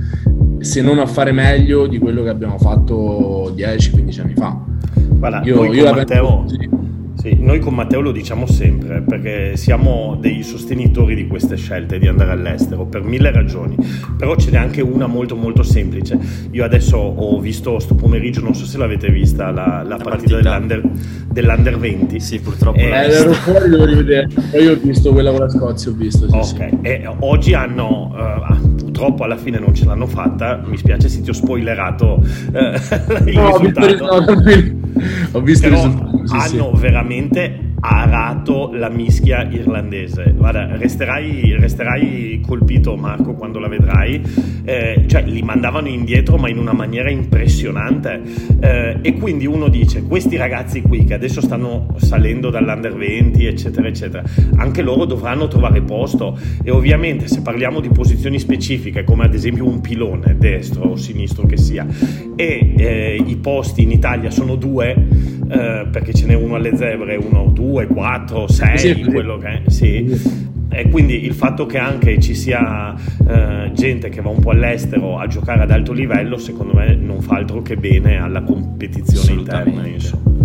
se non a fare meglio di quello che abbiamo fatto 10-15 anni fa. Guarda, io, io Matteo, penso, sì, noi con Matteo lo diciamo sempre perché siamo dei sostenitori di queste scelte di andare all'estero per mille ragioni, però ce n'è anche una molto molto semplice. Io adesso ho visto sto pomeriggio, non so se l'avete vista, la, la, la partita, partita. Dell'under, dell'under, 20. Sì, purtroppo. Eh, ero fuori, devo rivedere. Poi io ho visto quella con la Scozia, ho visto. Sì, ok, sì. e oggi hanno... Uh, purtroppo alla fine non ce l'hanno fatta. Mi spiace se ti ho spoilerato eh, il no, risultato. Visto, ho visto Però hanno sì. Veramente arato la mischia irlandese. Guarda, resterai, resterai colpito, Marco, quando la vedrai. Eh, cioè, li mandavano indietro, ma in una maniera impressionante. Eh, e quindi uno dice: questi ragazzi qui che adesso stanno salendo dall'under 20, eccetera, eccetera, anche loro dovranno trovare posto. E ovviamente, se parliamo di posizioni specifiche, come ad esempio un pilone, destro o sinistro che sia, e eh, i posti in Italia sono due, eh, perché ce n'è uno alle zebre uno due 2, 4, 6, sì, quello che è. Sì. E quindi il fatto che anche ci sia eh, gente che va un po' all'estero a giocare ad alto livello, secondo me non fa altro che bene alla competizione interna. Insomma.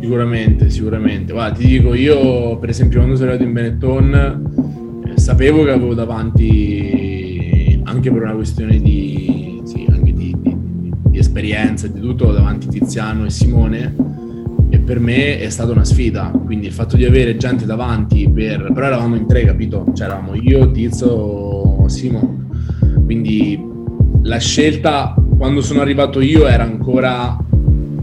Sicuramente, sicuramente. Guarda, ti dico, io per esempio quando sono arrivato in Benetton eh, sapevo che avevo davanti, anche per una questione di esperienza e di tutto davanti Tiziano e Simone per me è stata una sfida, quindi il fatto di avere gente davanti per... però eravamo in tre, capito? Cioè eravamo io, Tizio, Simo, quindi la scelta quando sono arrivato io era ancora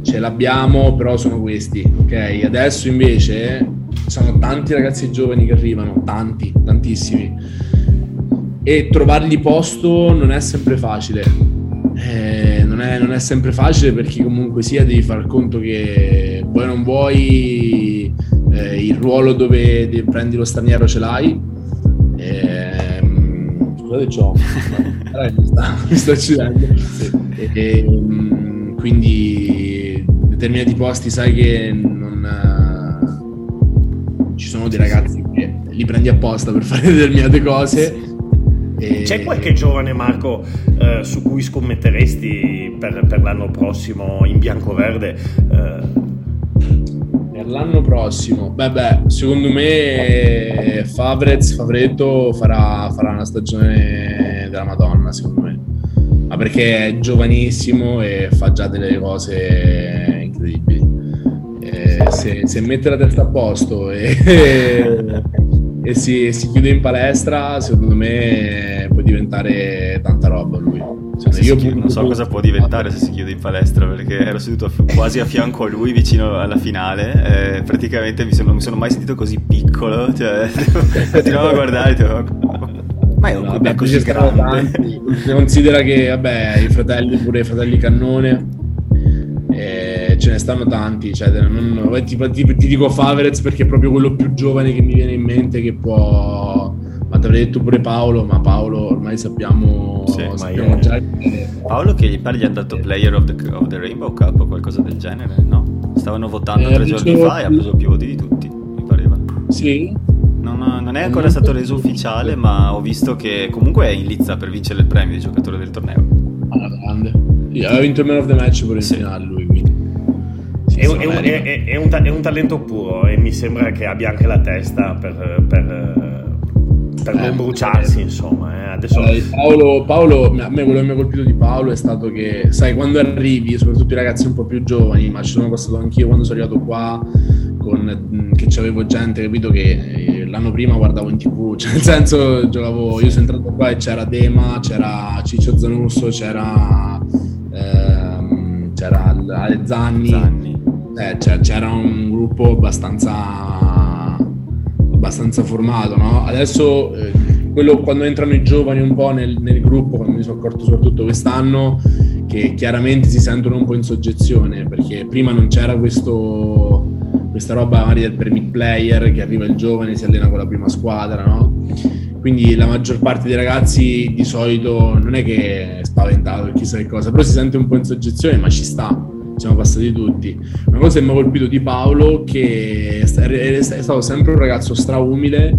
ce l'abbiamo, però sono questi, ok? Adesso invece sono tanti ragazzi giovani che arrivano, tanti, tantissimi, e trovargli posto non è sempre facile. Eh, non, è, non, è, sempre facile perché comunque sia devi far conto che vuoi non vuoi eh, il ruolo dove prendi lo straniero ce l'hai. Eh, scusate ciò, mi, sta, mi sto uccidendo. E, ehm, quindi determinati posti sai che non, ci sono dei ragazzi che li prendi apposta per fare determinate cose. C'è qualche giovane Marco eh, su cui scommetteresti per, per, l'anno prossimo in bianco-verde? Eh... L'anno prossimo, beh, beh, secondo me Favrez, Favretto farà, farà una stagione della Madonna, secondo me. Ma perché è giovanissimo e fa già delle cose incredibili. Se, se, mette la testa a posto e, e si, si, chiude in palestra, secondo me può diventare tanta roba lui. Cioè, io chiude, non so cosa può diventare se si chiude in palestra perché ero seduto quasi a fianco a lui vicino alla finale e praticamente mi sono, non mi sono mai sentito così piccolo cioè, continuavo a guardare tipo, ma è un no, così grande. considera che vabbè i fratelli pure i fratelli cannone ce ne stanno tanti, cioè, non, ti, ti, ti, dico Faverez perché è proprio quello più giovane che mi viene in mente che può... Ma te l'avrei detto pure Paolo, ma Paolo ormai sappiamo, sì, sappiamo già che... Paolo che gli pare gli ha dato Player of the, of the, Rainbow Cup o qualcosa del genere, no? Stavano votando eh, tre giorni fa e ha preso più voti di tutti, mi pareva. Sì, non, non, è ancora stato reso ufficiale, ma ho visto che comunque è in lizza per vincere il premio di giocatore del torneo. Ah, grande. ha vinto il man of the match pure in sì. finale lui, quindi. È un, è, un, è, è, un, è, un, talento puro e mi sembra che abbia anche la testa per, per, per non eh, bruciarsi, insomma. Eh. Adesso... Paolo, Paolo, a me quello che mi ha colpito di Paolo è stato che, sai, quando arrivi, soprattutto i ragazzi un po' più giovani, ma ci sono passato anch'io quando sono arrivato qua, con, che c'avevo gente, capito, che eh, l'anno prima guardavo in tv, cioè nel senso giocavo, io sono entrato qua e c'era Dema, c'era Ciccio Zanusso, c'era... Ehm, c'era Ale Zanni, Zanni eh, cioè, c'era un gruppo abbastanza, abbastanza formato, no? Adesso eh, quello, quando entrano i giovani un po' nel, nel, gruppo, quando mi sono accorto soprattutto quest'anno, che chiaramente si sentono un po' in soggezione, perché prima non c'era questo, questa roba magari del permit player che arriva il giovane e si allena con la prima squadra, no? Quindi la maggior parte dei ragazzi di solito non è che è spaventato per chissà che cosa, però si sente un po' in soggezione, ma ci sta siamo passati tutti. Una cosa che mi ha colpito di Paolo che è stato sempre un ragazzo straumile,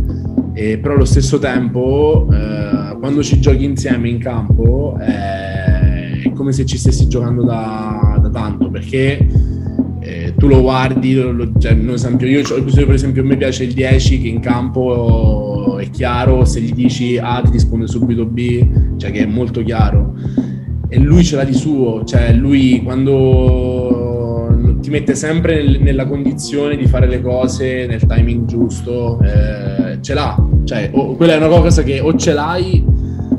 e però allo stesso tempo eh, quando ci giochi insieme in campo eh, è come se ci stessi giocando da, da tanto perché eh, tu lo guardi, lo, cioè, esempio, io per esempio a me piace il 10 che in campo è chiaro, se gli dici A ti risponde subito B, cioè che è molto chiaro e lui ce l'ha di suo, cioè lui quando ti mette sempre nel, nella condizione di fare le cose nel timing giusto, eh, ce l'ha, cioè o, quella è una cosa che o ce l'hai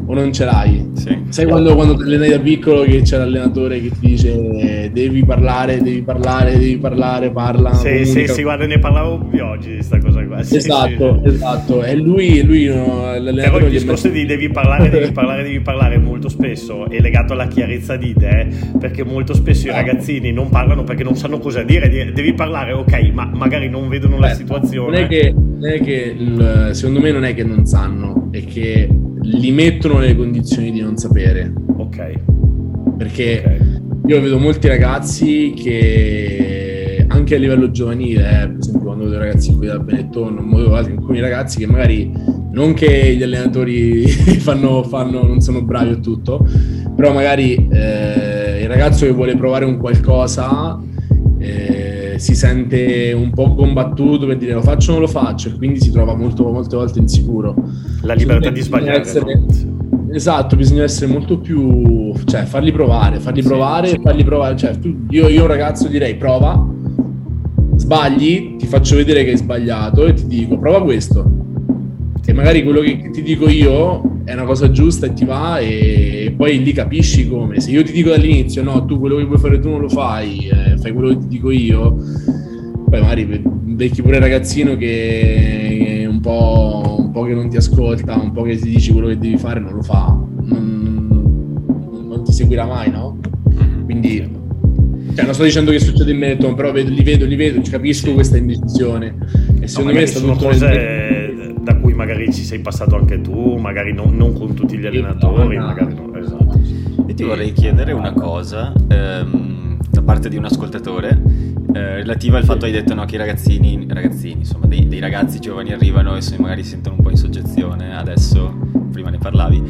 o non ce l'hai. Sì. Sai quando, quando ti alleni da piccolo che c'è l'allenatore che ti dice devi parlare, devi parlare, devi parlare, parla. Sì, sì, sì, guarda, ne parlavo più oggi di questa cosa qua. Sì, esatto, sì. esatto. E lui, lui no, l'allenatore... Però il discorso messo... di devi parlare, devi parlare, devi parlare molto spesso è legato alla chiarezza di te, perché molto spesso i esatto. ragazzini non parlano perché non sanno cosa dire. Devi parlare, ok, ma magari non vedono Beh, la situazione. Non è che, non è che secondo me non è che non sanno, è che li mettono nelle condizioni di non sapere. Ok. Perché okay. io vedo molti ragazzi che anche a livello giovanile, eh, per esempio quando vedo ragazzi qui da Benetton, vedo alcuni ragazzi che magari non che gli allenatori fanno, fanno, non sono bravi o tutto, però magari eh, il ragazzo che vuole provare un qualcosa eh, si sente un po' combattuto per dire lo faccio o non lo faccio e quindi si trova molto, molte volte insicuro. La libertà di sbagliare. Essere, esatto, bisogna essere molto più, cioè farli provare, farli provare, sì. farli provare, cioè tu, io, io ragazzo direi prova, sbagli, ti faccio vedere che hai sbagliato e ti dico prova questo. E magari quello che ti dico io è una cosa giusta e ti va e poi lì capisci come. Se io ti dico dall'inizio no, tu quello che vuoi fare tu non lo fai, eh, fai quello che ti dico io, poi magari becchi pure il ragazzino che è un po', un po' che non ti ascolta, un po' che ti dici quello che devi fare non lo fa, non, non ti seguirà mai, no? Quindi cioè, non sto dicendo che succede in Benetton, però vedo, li vedo, li vedo, capisco questa indecisione. E secondo no, me è stato cose nel... magari ci sei passato anche tu, magari non, non con tutti gli allenatori, no, no. magari no. Esatto. E ti vorrei chiedere una cosa ehm, da parte di un ascoltatore eh, relativa al fatto che hai detto no, che i ragazzini, ragazzini insomma, dei, dei, ragazzi giovani arrivano e magari si sentono un po' in soggezione adesso, prima ne parlavi.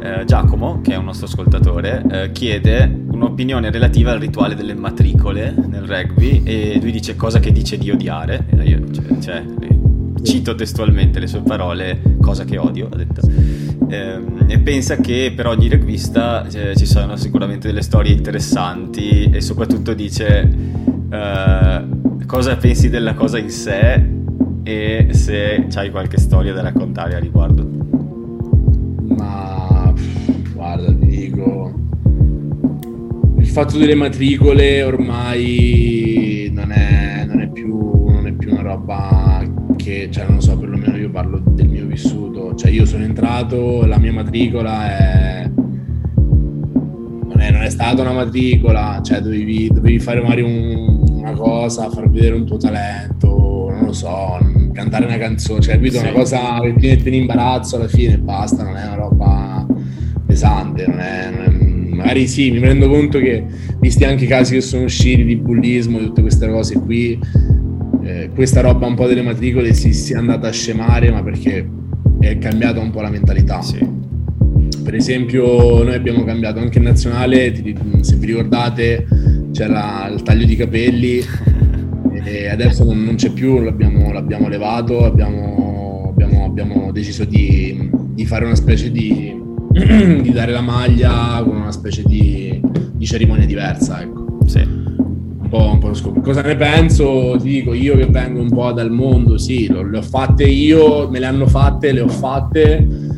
Eh, Giacomo, che è un nostro ascoltatore, eh, chiede un'opinione relativa al rituale delle matricole nel rugby e lui dice cosa che dice di odiare. Io, cioè, cioè, cito testualmente le sue parole, cosa che odio, ha detto. Eh, e pensa che per ogni rugbyista eh, ci sono sicuramente delle storie interessanti e soprattutto dice eh, cosa pensi della cosa in sé e se hai qualche storia da raccontare a riguardo. Ma guarda, ti dico, il fatto delle matricole ormai non è, non è, più, non è più una roba che, cioè non lo so, perlomeno io parlo del mio vissuto, cioè io sono entrato, la mia matricola è non è stata una matricola, cioè dovevi, dovevi fare magari un, una cosa, far vedere un tuo talento, non lo so, cantare una canzone, cioè capito? Sì. Una cosa che ti mette in imbarazzo alla fine e basta, non è una roba pesante, non è, non è, magari sì, mi rendo conto che visti anche i casi che sono usciti di bullismo, di tutte queste cose qui, eh, questa roba un po' delle matricole si, si è andata a scemare, ma perché è cambiata un po' la mentalità. Sì per esempio noi abbiamo cambiato anche in nazionale, se vi ricordate c'era il taglio di capelli e adesso non, non c'è più, l'abbiamo, l'abbiamo levato, abbiamo, abbiamo, abbiamo deciso di, di, fare una specie di, di, dare la maglia con una specie di, di cerimonia diversa. Ecco. Sì. Un po', un po' lo scopo. Cosa ne penso? Ti dico, io che vengo un po' dal mondo, sì, le ho fatte io, me le hanno fatte, le ho fatte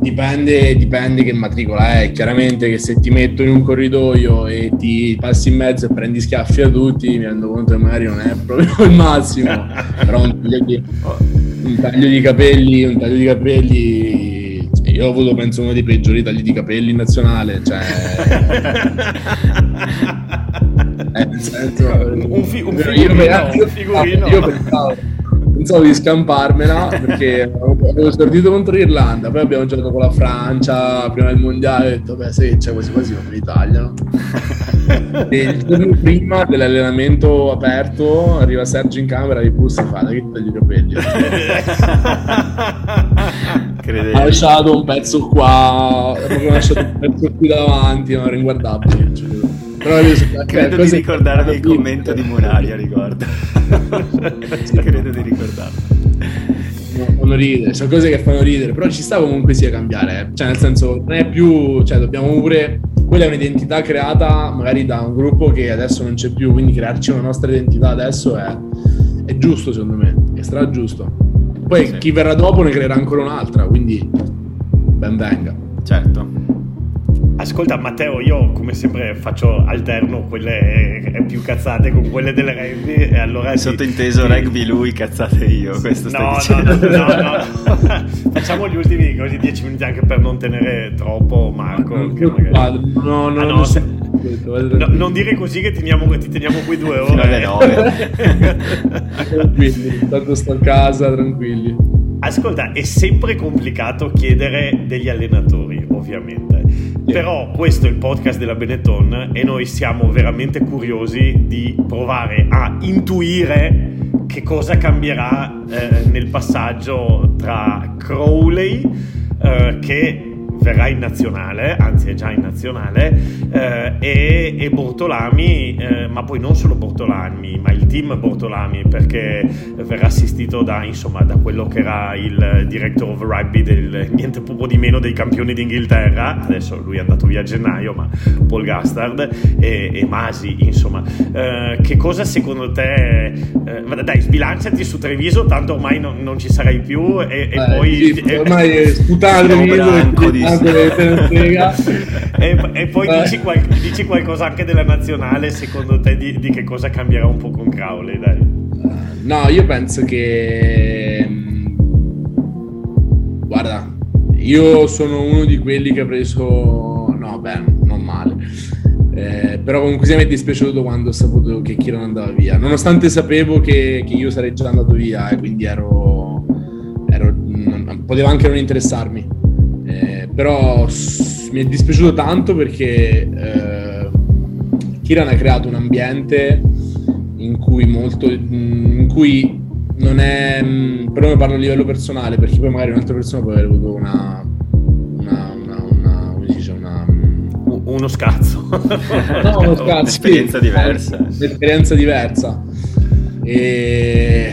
Dipende, dipende, che matricola è. Chiaramente che se ti metto in un corridoio e ti passi in mezzo e prendi schiaffi a tutti, mi rendo conto che magari non è proprio il massimo. Però un taglio di, un taglio di capelli, un taglio di capelli. Io ho avuto, penso, uno dei peggiori tagli di capelli in nazionale. Cioè. eh, senso, un, fi- un figurino, io, un figurino. Io pensavo pensavo di scamparmela perché avevo stordito contro l'Irlanda, poi abbiamo giocato con la Francia, prima del mondiale, ho detto, beh sì, c'è quasi quasi per l'Italia. No? e il giorno prima dell'allenamento aperto arriva Sergio in camera e bussa e fa, da che tagli i capelli? ha lasciato un pezzo qua, ha lasciato un pezzo qui davanti, no? era inguardabile. Cioè, però credo di ricordarmi il commento di Murari a riguardo. credo di ricordarlo. fanno ridere, sono cose che fanno ridere, però ci sta comunque sia cambiare, eh. cioè nel senso non è più, cioè dobbiamo pure, quella è un'identità creata magari da un gruppo che adesso non c'è più, quindi crearci una nostra identità adesso è, è giusto secondo me, è stra giusto. Poi sì. chi verrà dopo ne creerà ancora un'altra, quindi ben venga. Certo. Ascolta Matteo, io come sempre faccio alterno quelle più cazzate con quelle del rugby e allora... Sottointeso ti... rugby lui, cazzate io, questo no, no, no, no, no, Facciamo gli ultimi così dieci minuti anche per non tenere troppo Marco. No, magari... no, no, ah, no, se... no, non dire così che teniamo, ti teniamo qui due ore. Fino alle nove. tranquilli, tanto sto a casa, tranquilli. Ascolta, è sempre complicato chiedere degli allenatori, ovviamente. Però questo è il podcast della Benetton e noi siamo veramente curiosi di provare a intuire che cosa cambierà eh, nel passaggio tra Crowley, eh, che verrà in nazionale, anzi è già in nazionale, eh, e, e, Bortolami, eh, ma poi non solo Bortolami, ma il team Bortolami, perché verrà assistito da, insomma, da quello che era il director of rugby del niente poco di meno dei campioni d'Inghilterra, adesso lui è andato via a gennaio, ma Paul Gastard e, e Masi, insomma. Eh, che cosa secondo te... Eh, dai, sbilanciati su Treviso, tanto ormai non, non ci sarai più e, e poi... Sì, ormai è sputato Treviso e, e, poi dici, qual- dici, qualcosa anche della nazionale, secondo te di, di, che cosa cambierà un po' con Crowley, dai. No, io penso che... Mm, guarda, io sono uno di quelli che ha preso... No, beh, non male. Eh, però comunque sia mi è dispiaciuto quando ho saputo che Kiran andava via, nonostante sapevo che, che io sarei già andato via e quindi ero, ero non, poteva anche non interessarmi però mi è dispiaciuto tanto perché eh, Kiran ha creato un ambiente in cui molto in cui non è però ne parlo a livello personale perché poi magari un'altra persona può aver avuto una una, una, una come si dice una uno scazzo. No uno scazzo un'esperienza sì, diversa. Un'esperienza diversa. E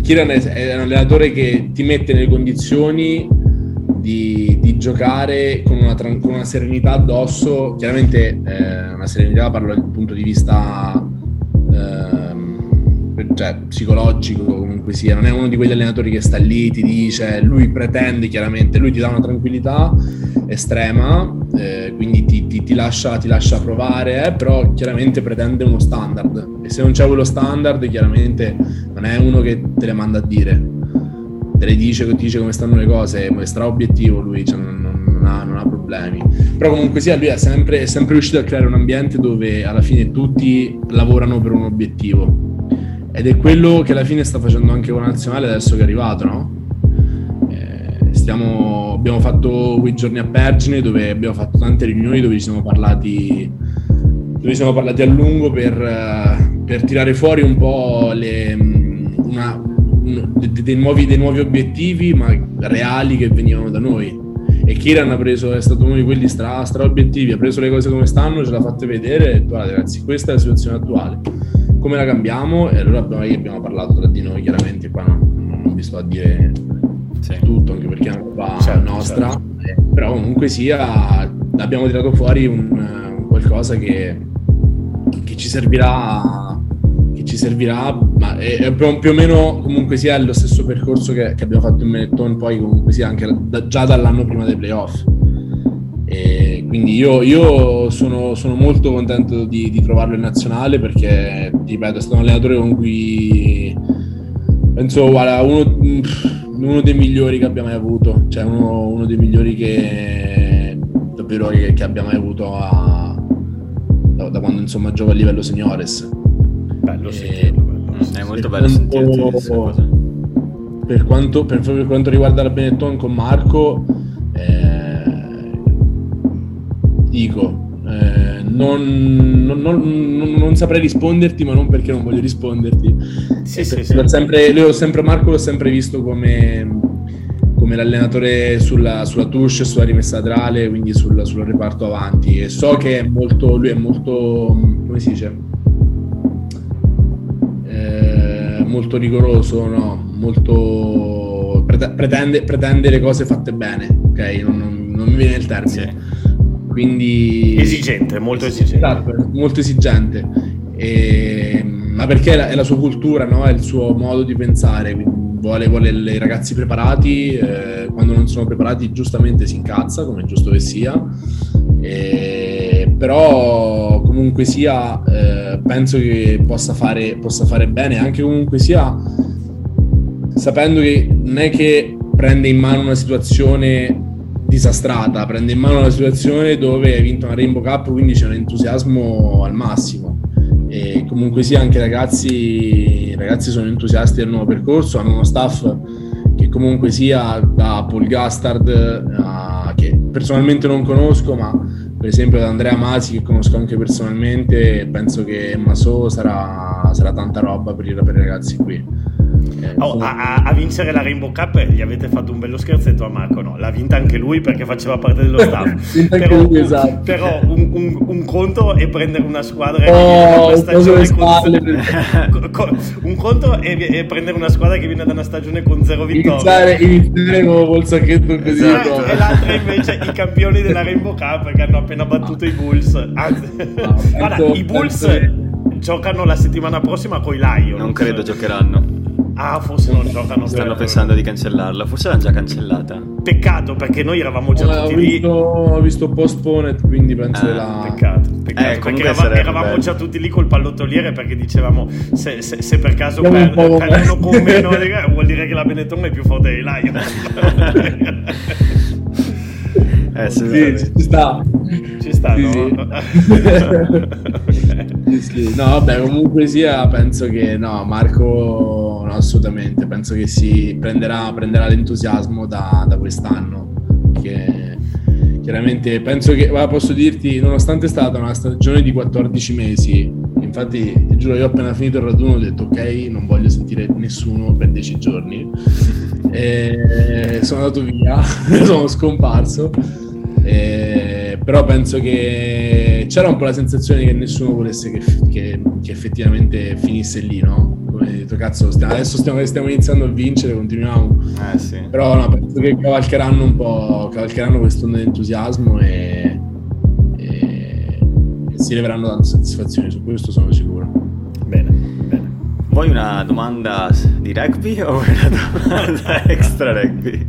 Kiran è un allenatore che ti mette nelle condizioni di, di giocare con una, con una, serenità addosso, chiaramente eh, una serenità parlo dal punto di vista eh, cioè, psicologico comunque sia, non è uno di quegli allenatori che sta lì, ti dice, lui pretende chiaramente, lui ti dà una tranquillità estrema, eh, quindi ti, ti, ti, lascia, ti, lascia, provare, eh, però chiaramente pretende uno standard. E se non c'è quello standard chiaramente non è uno che te le manda a dire te le dice, ti dice come stanno le cose, è stra obiettivo lui, cioè non, non, ha, non, ha, problemi. Però comunque sia, lui è sempre, è sempre riuscito a creare un ambiente dove alla fine tutti lavorano per un obiettivo. Ed è quello che alla fine sta facendo anche con la nazionale adesso che è arrivato, no? Eh, stiamo, abbiamo fatto quei giorni a Pergine dove abbiamo fatto tante riunioni dove ci siamo parlati, dove siamo parlati a lungo per, per tirare fuori un po' le, dei nuovi, dei nuovi obiettivi, ma reali che venivano da noi. E Kiran ha preso, è stato uno di quelli stra, stra obiettivi, ha preso le cose come stanno, ce l'ha fatte vedere e guarda ragazzi, questa è la situazione attuale. Come la cambiamo? E allora abbiamo, abbiamo parlato tra di noi, chiaramente qua non, non vi sto a dire sì. tutto, anche perché è una roba certo, nostra, certo. però comunque sia, abbiamo tirato fuori un, un qualcosa che, che ci servirà ci servirà, ma è, è più o meno comunque sia lo stesso percorso che, che abbiamo fatto in Benetton, poi comunque sia anche da, già dall'anno prima dei playoff. E quindi io, io sono, sono, molto contento di, di, trovarlo in nazionale perché, ripeto, è stato un allenatore con cui penso guarda, uno, uno dei migliori che abbiamo mai avuto, cioè uno, uno dei migliori che davvero che, che abbiamo mai avuto a, da, da, quando insomma gioco a livello seniores bello sentirlo. Mm, è molto bello sentirti per quanto, per, per quanto, riguarda la Benetton con Marco, eh, dico, eh, non, non, non, non, saprei risponderti, ma non perché non voglio risponderti. Sì, sì, sì. Sempre, lui, sempre, Marco l'ho sempre visto come, come l'allenatore sulla, sulla touche, sulla rimessa laterale, quindi sul, sul reparto avanti. E so che è molto, lui è molto, come si dice? Molto rigoroso, no? molto pretende, pretende, le cose fatte bene, ok? Non, non, non mi viene il termine. Sì. Quindi... Esigente, molto esigente. Esatto, molto esigente. E, ma perché è la, è la, sua cultura, no? è il suo modo di pensare, vuole, vuole i ragazzi preparati, eh, quando non sono preparati giustamente si incazza, come è giusto che sia. E, però comunque sia eh, penso che possa fare, possa fare bene anche comunque sia sapendo che non è che prende in mano una situazione disastrata, prende in mano una situazione dove hai vinto una Rainbow Cup, quindi c'è un entusiasmo al massimo. E comunque sia anche i ragazzi, ragazzi sono entusiasti del nuovo percorso, hanno uno staff che comunque sia da Paul Gastard, a, che personalmente non conosco, ma per esempio da Andrea Masi che conosco anche personalmente, penso che Maso sarà, sarà tanta roba per per i ragazzi qui. Oh, a, a, vincere la Rainbow Cup gli avete fatto un bello scherzetto a Marco, no? L'ha vinta anche lui perché faceva parte dello staff. però, lui, esatto. però un, un, un, conto è prendere una squadra che oh, viene da una stagione con, un conto è, è, prendere una squadra che viene da una stagione con zero vittorie. Iniziare, iniziare col sacchetto così. Esatto. E l'altra invece i campioni della Rainbow Cup che hanno appena battuto i Bulls. Anzi, no, guarda, penso, i Bulls penso... giocano la settimana prossima con i Lions. Non credo giocheranno. Ah, forse non giocano. Stanno pensando di cancellarla. Forse l'hanno già cancellata. Peccato perché noi eravamo già eh, tutti ho visto, lì. Ho visto postponed, quindi penso ah, la. Peccato, peccato eh, perché eravamo, eravamo già tutti lì col pallottoliere perché dicevamo se, se, se per caso per, perdono con meno vuol dire che la Benetton è più forte dei Lions. eh, sì, ci sta. Ci sta, sì, no? Sì. sì, no, vabbè, comunque sia, penso che no, Marco, no, assolutamente, penso che si prenderà, prenderà l'entusiasmo da, da quest'anno. Che chiaramente penso che, posso dirti, nonostante è stata una stagione di 14 mesi, infatti, giuro, io ho appena finito il raduno ho detto ok, non voglio sentire nessuno per 10 giorni. E sono andato via, sono scomparso. E, però penso che c'era un po' la sensazione che nessuno volesse che, che, che effettivamente finisse lì, no? Come detto, cazzo, stiamo, adesso stiamo, stiamo, iniziando a vincere, continuiamo. Eh, sì. Però no, penso che cavalcheranno un po', cavalcheranno quest'onda di entusiasmo e, e, e si leveranno tante soddisfazioni, su questo sono sicuro. Bene, bene. Vuoi una domanda di rugby o una domanda extra rugby?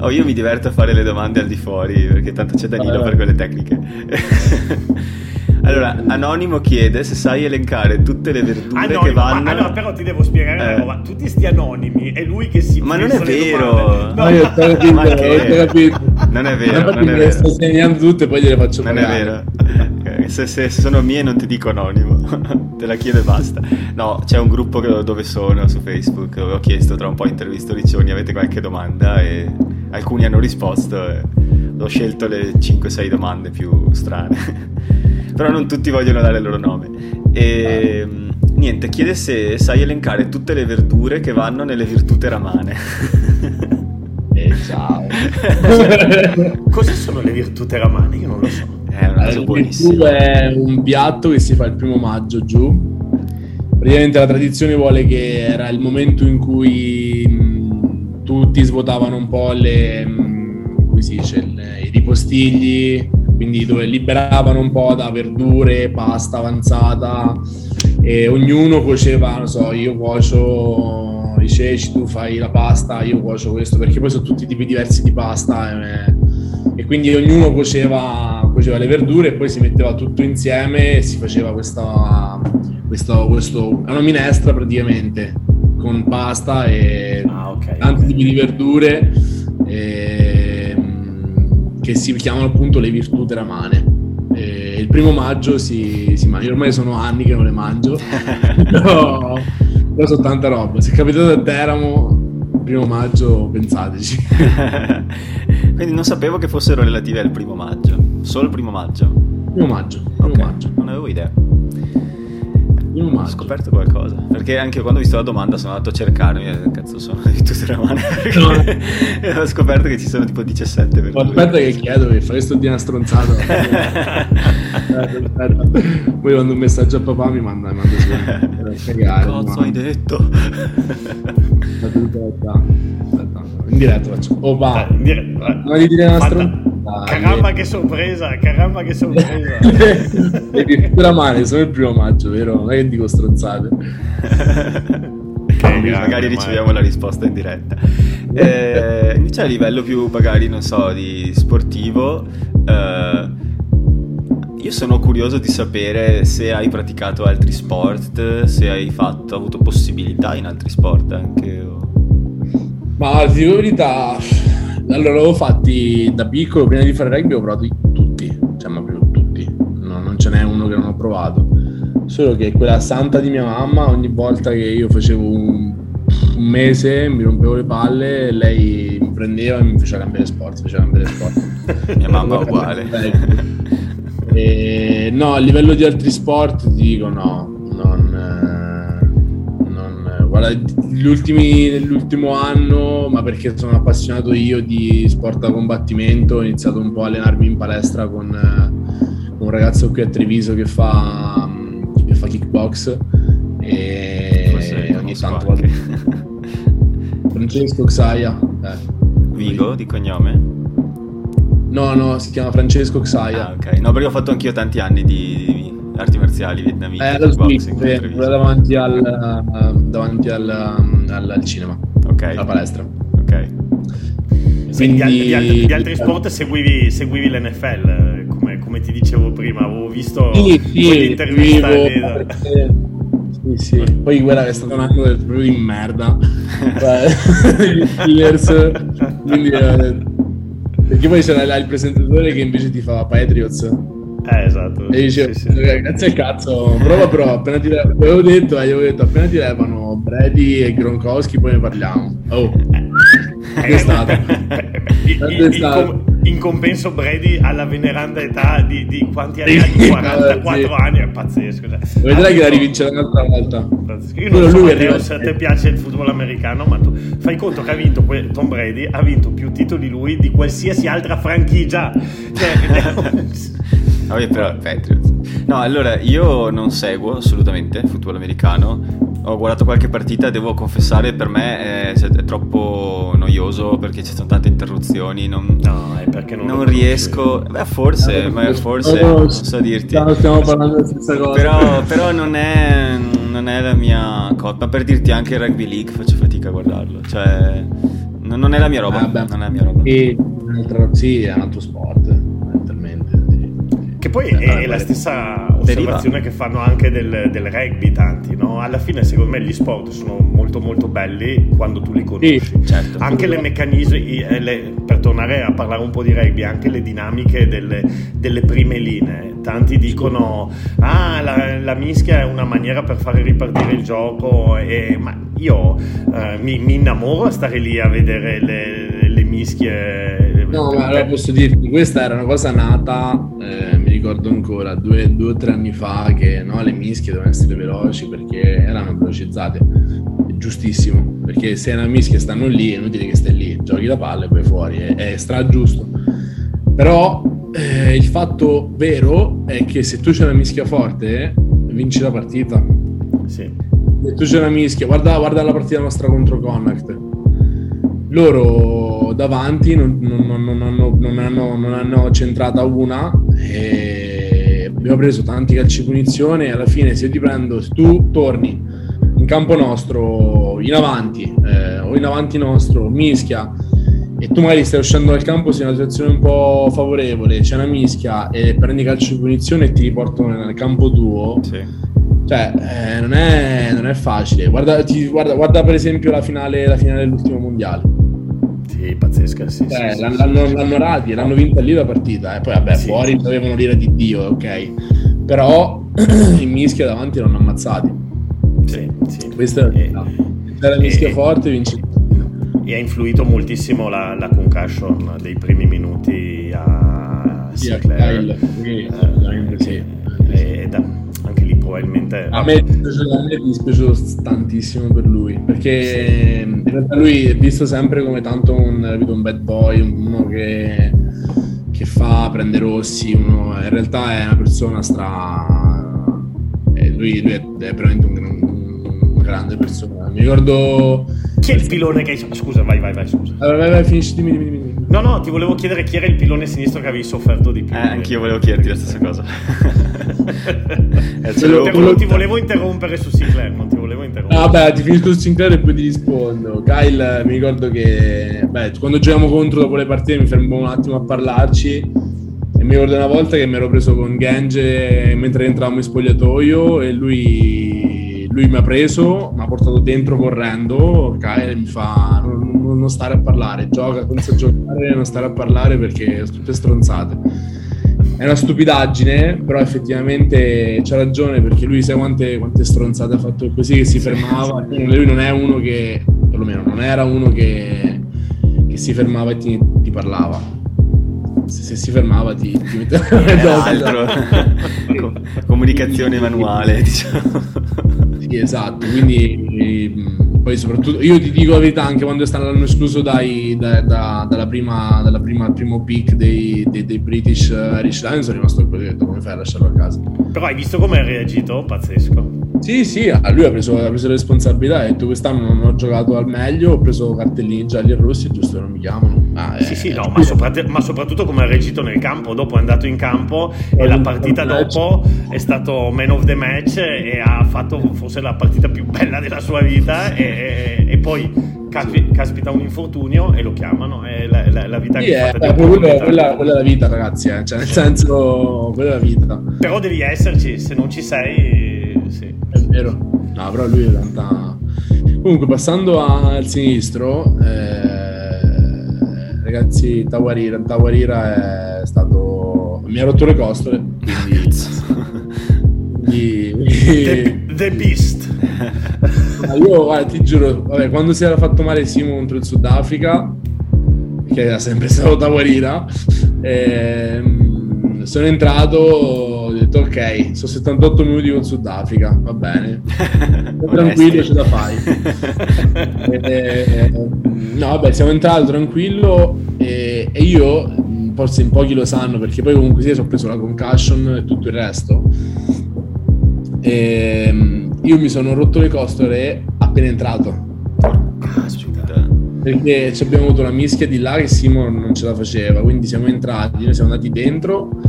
Oh, io mi diverto a fare le domande al di fuori perché tanto c'è Danilo per quelle tecniche. allora, Anonimo chiede se sai elencare tutte le verdure anonimo, che vanno. Ma, allora, però ti devo spiegare eh. una roba: tutti sti anonimi è lui che si. Ma non è vero! No, io ho capito, ma che... capito. Non è vero. Non è vero. sto segnando tutte e poi gliele faccio Non pagare. è vero. Okay. Se, se, sono mie non ti dico anonimo, te la chiedo e basta. No, c'è un gruppo dove sono su Facebook dove ho chiesto tra un po' intervisto Riccioni, avete qualche domanda? E alcuni hanno risposto e ho scelto le 5-6 domande più strane. Però non tutti vogliono dare il loro nome. E niente, chiede se sai elencare tutte le verdure che vanno nelle virtù teramane. E ciao. Cosa sono le virtù teramane? Io non lo so. È una cosa buonissima. È un piatto che si fa il primo maggio giù. Praticamente la tradizione vuole che era il momento in cui tutti svuotavano un po' le, mm, come si dice, le, i ripostigli, quindi dove liberavano un po' da verdure, pasta avanzata e ognuno cuoceva, non so, io cuocio i ceci, tu fai la pasta, io cuocio questo, perché poi sono tutti tipi diversi di pasta e, e quindi ognuno cuoceva, cuoceva, le verdure e poi si metteva tutto insieme e si faceva questa, questo, questo, è una minestra praticamente con pasta e ah, okay, tanti okay. tipi di verdure e, che si chiamano appunto le virtù teramane. E il primo maggio si, si mangia, ormai sono anni che non le mangio, però, però sono tanta roba. Se capitate a Teramo, primo maggio pensateci. Quindi non sapevo che fossero relative al primo maggio, solo il primo maggio. Primo maggio, primo okay. maggio. Non avevo idea ho scoperto qualcosa. Perché anche quando ho visto la domanda sono andato a cercarmi. Eh, cazzo, sono di tutte le mani. No. ho scoperto che ci sono tipo 17 per Aspetta, che chiedo che fai sto di una stronzata. Poi mando un messaggio a papà, mi manda, mi manda su. Cazzo, hai detto? Aspetta, in diretta faccio. Oh, va. in diretta. Non di dire una stronzata. Caramba che sorpresa, caramba che sorpresa. la male, sono il primo maggio, vero? Non è che dico stronzate. Okay, magari riceviamo la risposta in diretta. Eh, invece a livello più magari, non so, di sportivo, eh, io sono curioso di sapere se hai praticato altri sport, se hai fatto, avuto possibilità in altri sport anche. O... Ma ti dico la verità, allora, l'avevo fatti da piccolo, prima di fare rugby ho provato tutti, cioè ma proprio tutti, no, non ce n'è uno che non ho provato. Solo che quella santa di mia mamma, ogni volta che io facevo un, un mese, mi rompevo le palle, lei mi prendeva e mi faceva cambiare sport, faceva cambiare sport. mia mamma è uguale. E, no, a livello di altri sport ti dico no, non Guarda, ultimi, l'ultimo anno, ma perché sono appassionato io di sport da combattimento, ho iniziato un po' a allenarmi in palestra con, con un ragazzo qui a Treviso che fa, che fa kickbox e Forse ogni tanto anche. Francesco Xaia. Eh. Vigo di cognome? No, no, si chiama Francesco Xaia. Ah, ok. No, perché ho fatto anch'io tanti anni di arti marziali vietnamite, Eh, lo kickboxing, sì, a eh, Treviso. quello davanti, al, eh, davanti al, al- al cinema, Ok, alla palestra. ok. Sì, di, al- di al- Quindi- di altri sport seguivi, seguivi l'NFL, eh, come, come ti dicevo prima, avevo visto Sì, sì, quell'intervista vivo, lì- perché- sì, sì. Poi guarda che è stato un anno del- proprio di merda. Cioè, gli Steelers, quindi, eh, perché poi c'era il presentatore che invece ti fa Patriots. Eh, esatto. E dicevo, Sì, sì. grazie al cazzo, prova però, appena ti levano, avevo detto, eh, avevo detto, appena ti levano Brady e Gronkowski poi ne parliamo. Oh, Eh, è stato. in, Quanto è in- compenso Brady alla veneranda età di, di quanti anni ha? Sì, Di 44 sì. anni, è pazzesco. Cioè, vedrai che la vinto- rivincerà un'altra volta. pazzesco. Io Quello non so lui Matteo, se a te piace il football americano, ma tu fai conto che ha vinto que- Tom Brady, ha vinto più titoli lui di qualsiasi altra franchigia. Cioè, Vabbè, però Patriots. No, allora io non seguo assolutamente football americano. Ho guardato qualche partita, devo confessare, per me è, è troppo noioso perché ci sono tante interruzioni. Non, no, è perché non, non riesco. Beh, forse, ma forse No, non so dirti. Stiamo, stiamo parlando della stessa cosa. Però, però non, è, non è la mia cosa. Ma per dirti anche il rugby league faccio fatica a guardarlo. Cioè, non, non è la mia roba. Vabbè. Non è la mia roba. E un'altra- sì, è un altro sport. Che poi Eh, è, la stessa Deriva. osservazione che fanno anche del, del rugby tanti, no? Alla fine secondo me gli sport sono molto molto belli quando tu li conosci. Sì, certo. Anche le meccanismi, eh, le- per tornare a parlare un po' di rugby, anche le dinamiche delle, delle prime linee. Tanti dicono, ah, la, la mischia è una maniera per fare ripartire il gioco, e- ma io eh, mi, mi innamoro a stare lì a vedere le, le mischie. No, ma allora posso dirti, questa era una cosa nata, eh, mi ricordo ancora, due, due o tre anni fa, che no, le mischie dovevano essere veloci perché erano velocizzate. Giustissimo, perché se una mischia stanno lì, è inutile che stai lì, giochi la palla e poi fuori, è, è stra giusto. Però eh, il fatto vero è che se tu c'è una mischia forte, vinci la partita. Sì. Se tu c'è una mischia, guarda, guarda la partita nostra contro Connacht. Loro davanti non, non- non- hanno, non hanno- non hanno centrata una e abbiamo preso tanti calci di punizione e alla fine se io ti prendo, se tu torni in campo nostro, in avanti eh, o in avanti nostro, mischia e tu magari stai uscendo dal campo, sei in una situazione un po' favorevole, c'è una mischia e prendi calcio di punizione e ti riportano nel campo tuo, Sì. cioè, eh, non, è, non è facile. Guarda, ti- guarda- guarda per esempio la finale, la finale dell'ultimo mondiale. Sì, pazzesca, sì, Cioè, sì, l'hanno, sì, l'hanno- sì. l'hanno l'hanno vinta lì la partita. E poi, vabbè, Sì. fuori dovevano dire di Dio, ok. Però in mischia davanti non ammazzati. Sì, sì. Questa è la la mischia e- forte, vinci. E ha influito moltissimo la, la concussion dei primi minuti a Sì, Sinclair. Kyle, probabilmente... A me, è dispiaciuto- a me è dispiaciuto tantissimo per lui perché in realtà lui è visto sempre come tanto un, un bad boy, uno che, che fa, prende rossi, uno, in realtà è una persona stra... lui, lui è, è veramente un, un- una grande persona. Mi ricordo... Chi è il pilone che hai... Scusa, vai, vai, vai, scusa. Vai, vai, vai, finisci, dimmi, dimmi, dimmi. No, no, ti volevo chiedere chi era il pilone sinistro che avevi sofferto di più. Eh, anch'io volevo chiederti la stessa cosa. Eh, l'avevo Te- non ti volevo interrompere su Sinclair, non ti volevo interrompere. Ah, vabbè, ti finisco su Sinclair e poi ti rispondo. Kyle, mi ricordo che beh, quando giochiamo contro dopo le partite mi fermo un attimo a parlarci. E mi ricordo una volta che mi ero preso con Genge mentre entravamo in spogliatoio e lui, lui mi ha preso, mi ha portato dentro correndo. Kyle mi fa: non, non- stare a parlare, gioca, comincia a giocare, non stare a parlare perché sono tutte stronzate. È una stupidaggine, però effettivamente c'ha ragione perché lui sai quante, quante stronzate ha fatto così che si fermava. Lui non è uno che, perlomeno, non era uno che, che si fermava e ti, ti parlava. Se, se si fermava ti, ti metteva Era altro. Com- comunicazione manuale, diciamo. Sì, esatto, quindi mh, poi soprattutto io ti dico la verità anche quando stanno escluso dai, da, da, dalla prima, dalla prima, primo pick dei, dei, dei British Irish Lions sono rimasto detto come fai a lasciarlo a casa però hai visto come ha reagito? pazzesco sì, sì, lui ha preso, ha preso responsabilità, ha detto quest'anno non ho giocato al meglio, ho preso cartellini gialli e rossi, giusto che non mi chiamano. Ah, sì, sì, no, ma, soprattutto, ma soprattutto come ha reagito nel campo, dopo è andato in campo e la partita dopo è stato man of the match e ha fatto forse la partita più bella della sua vita e, e poi caspita un infortunio e lo chiamano, è la, la, la vita sì, che è, quella, quella, quella, è la vita ragazzi, eh. cioè nel senso quella è la vita. Però devi esserci, se non ci sei, sì. È vero, no però lui in realtà... Comunque passando al sinistro, eh, ragazzi Tawarira, Tawarira è stato... mi ha rotto le costole, quindi... quindi... The, the Beast. Ma io guarda, ti giuro, vabbè, quando si era fatto male Simo contro il Sudafrica, che era sempre stato Tawarira, ehm, sono entrato, ho detto ok, sono 78 minuti con Sudafrica, va bene, tranquillo, ce la fai. e, no, vabbè, siamo entrati tranquillo e, e io, forse in pochi lo sanno, perché poi comunque sì, ho preso la concussion e tutto il resto. E, ehm, io mi sono rotto le costole appena entrato. Perché abbiamo avuto una mischia di là che Simon non ce la faceva, quindi siamo entrati, noi siamo andati dentro.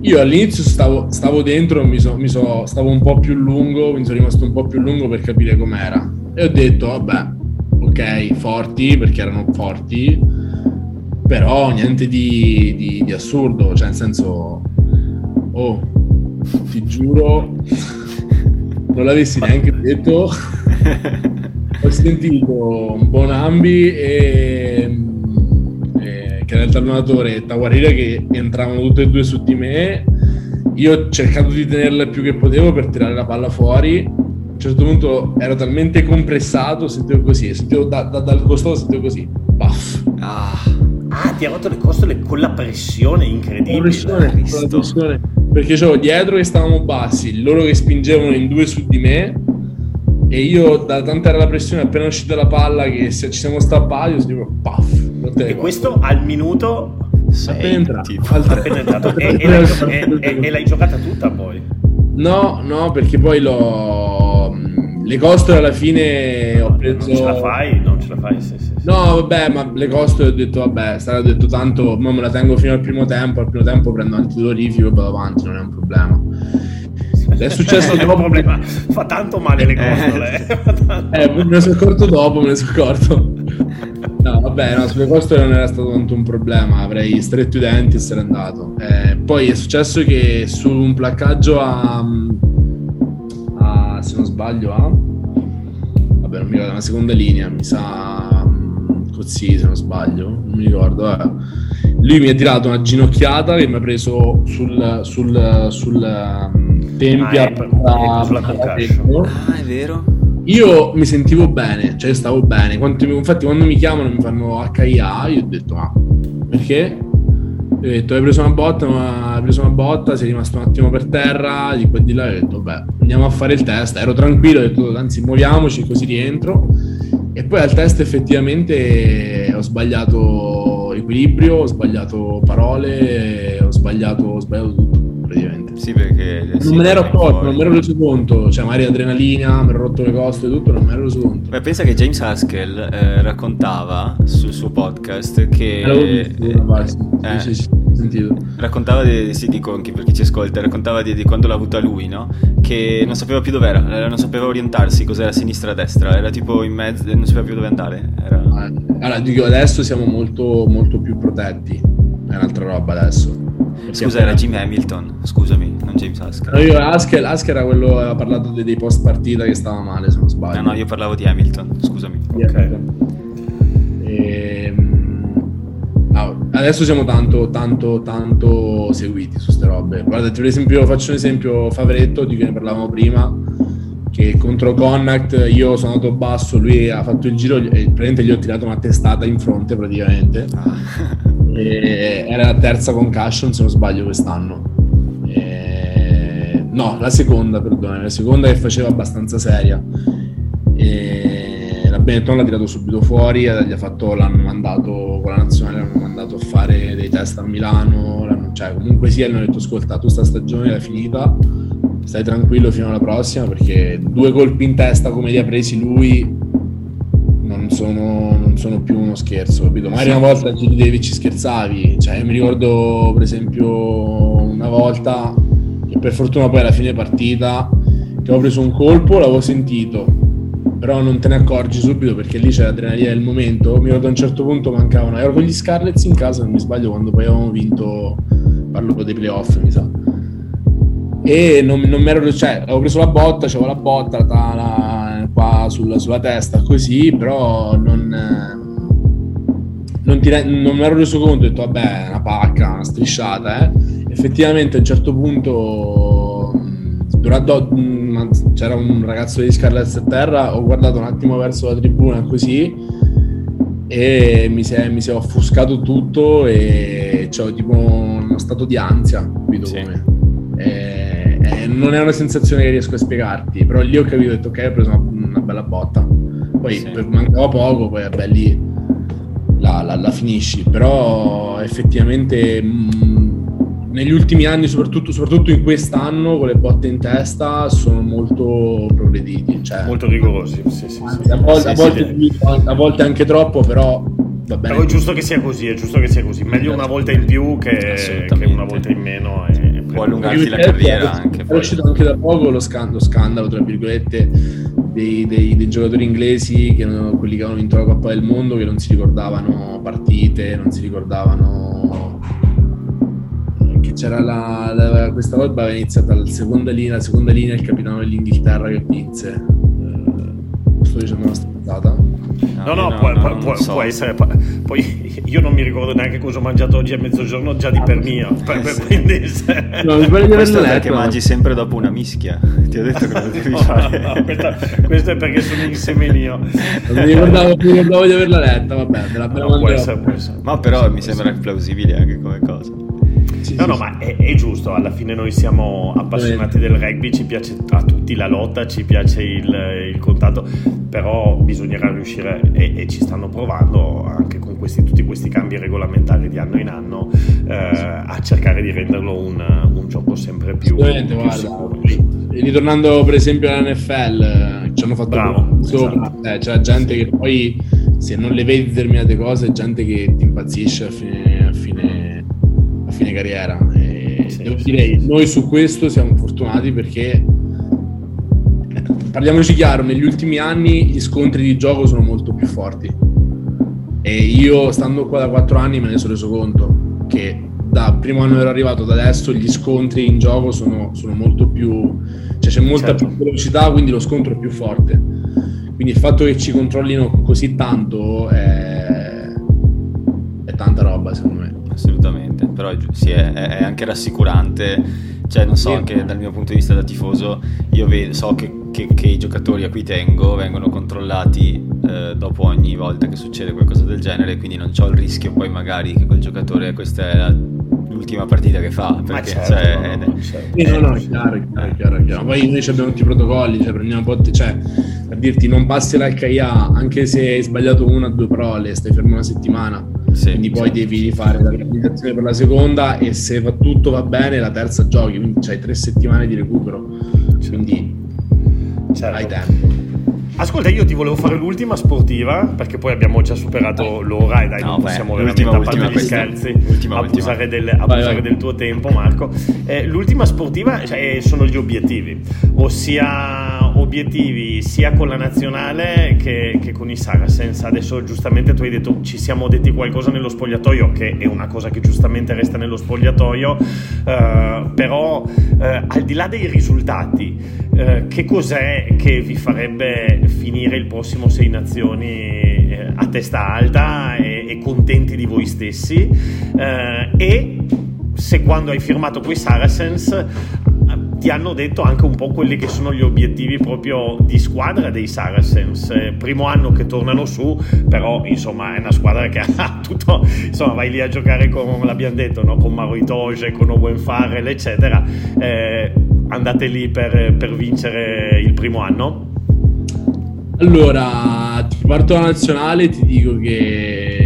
Io all'inizio stavo, stavo dentro, mi so, mi so, stavo un po' più lungo, mi sono rimasto un po' più lungo per capire com'era. E ho detto, vabbè, ok, forti, perché erano forti, però niente di, di, di assurdo, cioè nel senso, oh, ti giuro non l'avessi neanche detto, ho sentito un buon ambi e, e che era il talonatore e Tawarira che entravano tutte e due su di me. Io ho cercato di tenerla il più che potevo per tirare la palla fuori. A un certo punto ero talmente compressato, sentivo così, sentivo da, da, dal costato, sentivo così, baff. Ah. Ah, ti ha rotto le costole con la pressione incredibile. La pressione, la pressione perché c'avevo dietro che stavamo bassi, loro che spingevano in due su di me e io da tanta era la pressione appena uscita la palla che se ci siamo strappati, io sentivo paff. E questo al minuto appena entrato. Appena entrato. e, e, l'hai, e, e l'hai giocata tutta poi? No, no, perché poi l'ho le costole alla fine ho preso. Non ce la fai, non ce la fai. Sì, sì, sì. No, vabbè, ma le costole ho detto, vabbè, sarà detto tanto, ma me la tengo fino al primo tempo. Al primo tempo prendo antidolorifico e vado avanti, non è un problema. È successo dopo. problema. Fa tanto male le costole. eh, me ne sono accorto dopo, me ne sono accorto. No, vabbè, no, sulle costole non era stato tanto un problema, avrei stretto i denti e se n'è andato. Eh, poi è successo che su un placcaggio a se non sbaglio a vabbè non mi ricordo una seconda linea mi sa così se non sbaglio non mi ricordo eh. lui mi ha tirato una ginocchiata che mi ha preso sul, sul, sul tempia ah, sulla ah, è vero io mi sentivo bene, cioè stavo bene. Quando, infatti, quando mi chiamano mi fanno HIA, io ho detto: Ma perché? ho detto hai preso una botta, ma hai preso una botta, sei rimasto un attimo per terra, di qua e di là, ho detto beh, andiamo a fare il test, ero tranquillo, ho detto anzi muoviamoci così rientro e poi al test effettivamente ho sbagliato equilibrio, ho sbagliato parole, ho sbagliato, ho sbagliato tutto praticamente. Sì, perché... Non sì, me ne ero accorto, non mi ero reso conto, cioè magari adrenalina, mi ero rotto le coste e tutto, non mi ero reso conto. Beh, pensa che James Haskell eh, raccontava sul suo podcast che... Eh, eh, sì, sì, sentito. Raccontava di, sì, dico anche per chi ci ascolta, raccontava di, di, quando l'ha avuta lui, no? Che non sapeva più dov'era, non sapeva orientarsi, cos'era sinistra destra, era tipo in mezzo, non sapeva più dove andare. Era... Allora, dico, adesso siamo molto, molto più protetti, è un'altra roba adesso Scusa, era Jim Hamilton, scusami, non James Haskell. No, io Haskell, Haskell era quello che aveva parlato dei, dei, post partita che stava male, se non sbaglio. No, no, io parlavo di Hamilton, scusami. ok. E, no, adesso siamo tanto, tanto, tanto seguiti su queste robe. Guardate, per esempio, faccio un esempio Favoretto di cui ne parlavamo prima che contro Connacht io sono andato basso, lui ha fatto il giro e praticamente gli ho tirato una testata in fronte praticamente. Ah. era la terza concussion se non sbaglio quest'anno. E... No, la seconda, perdone, la seconda che faceva abbastanza seria. E... La Benetton l'ha tirato subito fuori, gli ha fatto, l'hanno mandato con la nazionale, l'hanno mandato a fare dei test a Milano, cioè comunque gli hanno detto ascolta, tu sta stagione è finita, stai tranquillo fino alla prossima perché due colpi in testa come li ha presi lui non sono, non sono più uno scherzo, capito? Magari una volta ci ridevi ci scherzavi, cioè mi ricordo per esempio una volta che per fortuna poi alla fine partita che avevo preso un colpo, l'avevo sentito, però non te ne accorgi subito perché lì c'è l'adrenalina del momento. Mi ricordo a un certo punto mancavano, ero con gli Scarlets in casa, non mi sbaglio, quando poi avevamo vinto, parlo dei playoff, mi sa. E non, non mi ero, cioè, avevo preso la botta, c'avevo la botta la, la, qua sulla, sulla, testa, così, però non, non, ti, non mi ero reso conto, ho detto, vabbè, una pacca, una strisciata, eh. Effettivamente a un certo punto durante, c'era un ragazzo di Scarlett a terra, ho guardato un attimo verso la tribuna così e mi si è, mi si è offuscato tutto e ho tipo uno stato di ansia, capito sì. come? E, e non è una sensazione che riesco a spiegarti, però lì ho capito, ho detto ok, ho preso una, una bella botta. Poi sì. mancava poco, poi vabbè lì la, la, la finisci, però effettivamente... Mh, negli ultimi anni, soprattutto, soprattutto, in quest'anno, con le botte in testa, sono molto progrediti. Cioè, molto rigorosi. Sì, sì, sì. A, volte, a, volte, a, volte, anche troppo, però va bene. Però è giusto che sia così, è giusto che sia così. Meglio una volta in più che, che una volta in meno. E, Può allungarti la carriera anche. È uscito anche da poco lo scandalo, scandalo tra virgolette, dei, dei, dei, giocatori inglesi, che, quelli che hanno vinto la Coppa del Mondo, che non si ricordavano partite, non si ricordavano c'era la, la, questa roba è iniziata la seconda linea, la seconda linea il capitano dell'Inghilterra che vinse. Eh, sto dicendo una stronzata. No, no, no, può, no, può, so. può, essere. Poi io non mi ricordo neanche cosa ho mangiato oggi a mezzogiorno, già di per mia. Per, per, quindi, no, pare di questo è perché mangi sempre dopo una mischia. Ti ho detto cosa devi fare. No, questa, questo è perché sono in semenio. mi, ricordavo, mi ricordavo di averla letta, vabbè, me la no, può essere, può essere. Ma però mi sembra plausibile anche come cosa. Sì, no, no, ma è, è, giusto, alla fine noi siamo appassionati del rugby, ci piace a tutti la lotta, ci piace il, il contatto, però bisognerà riuscire, e, e, ci stanno provando anche con questi, tutti questi cambi regolamentari di anno in anno, eh, a cercare di renderlo un, un gioco sempre più, più guarda, sicuro. Ritornando per esempio all'NFL, ci hanno fatto Bravo, sopra, esatto. eh, c'è gente che poi se non le vedi determinate cose, gente che ti impazzisce a fine fine carriera. E sì, devo sì, dire, sì. noi su questo siamo fortunati perché, parliamoci chiaro, negli ultimi anni gli scontri di gioco sono molto più forti. E io, stando qua da quattro anni, me ne sono reso conto che da primo anno ero arrivato ad adesso gli scontri in gioco sono, sono molto più... cioè c'è molta certo. più velocità, quindi lo scontro è più forte. Quindi il fatto che ci controllino così tanto è tanta roba, secondo me assolutamente, però sì, è, è, anche rassicurante, cioè non so, sì. anche dal mio punto di vista da tifoso, io vedo, so che, che, che, i giocatori a cui tengo vengono controllati eh, dopo ogni volta che succede qualcosa del genere, quindi non ho il rischio poi magari che quel giocatore, questa è la l'ultima partita che fa perché certo, cioè, no, no, certo. è, no, no, è chiaro, chiaro, chiaro, chiaro. poi noi abbiamo tutti i protocolli cioè prendiamo un po' cioè per dirti non passi l'HIA anche se hai sbagliato una o due parole stai fermo una settimana sì, quindi poi sì. devi rifare la riabilitazione per la seconda e se va, tutto va bene la terza giochi quindi c'hai tre settimane di recupero. Quindi certo. hai tempo. Ascolta, io ti volevo fare l'ultima sportiva, perché poi abbiamo già superato l'ora e dai, no, non possiamo beh, veramente, a parte gli scherzi, ultima, abusare, del, abusare vai, del, tuo tempo, Marco. Eh, l'ultima sportiva cioè, sono gli obiettivi, ossia obiettivi sia con la nazionale che, che, con i Saracens. Adesso giustamente tu hai detto ci siamo detti qualcosa nello spogliatoio, che è una cosa che giustamente resta nello spogliatoio, eh, però eh, al di là dei risultati, eh, che cos'è che vi farebbe finire il prossimo Sei Nazioni eh, a testa alta e, e, contenti di voi stessi eh, e se quando hai firmato quei Saracens ti hanno detto anche un po' quelli che sono gli obiettivi proprio di squadra dei Saracens. Eh, primo anno che tornano su, però insomma è una squadra che ha tutto, insomma vai lì a giocare con, l'abbiamo detto, no? con Maro Itoge, con Owen Farrell, eccetera. Eh, andate lì per, per vincere il primo anno? Allora, ti parto dalla nazionale ti dico che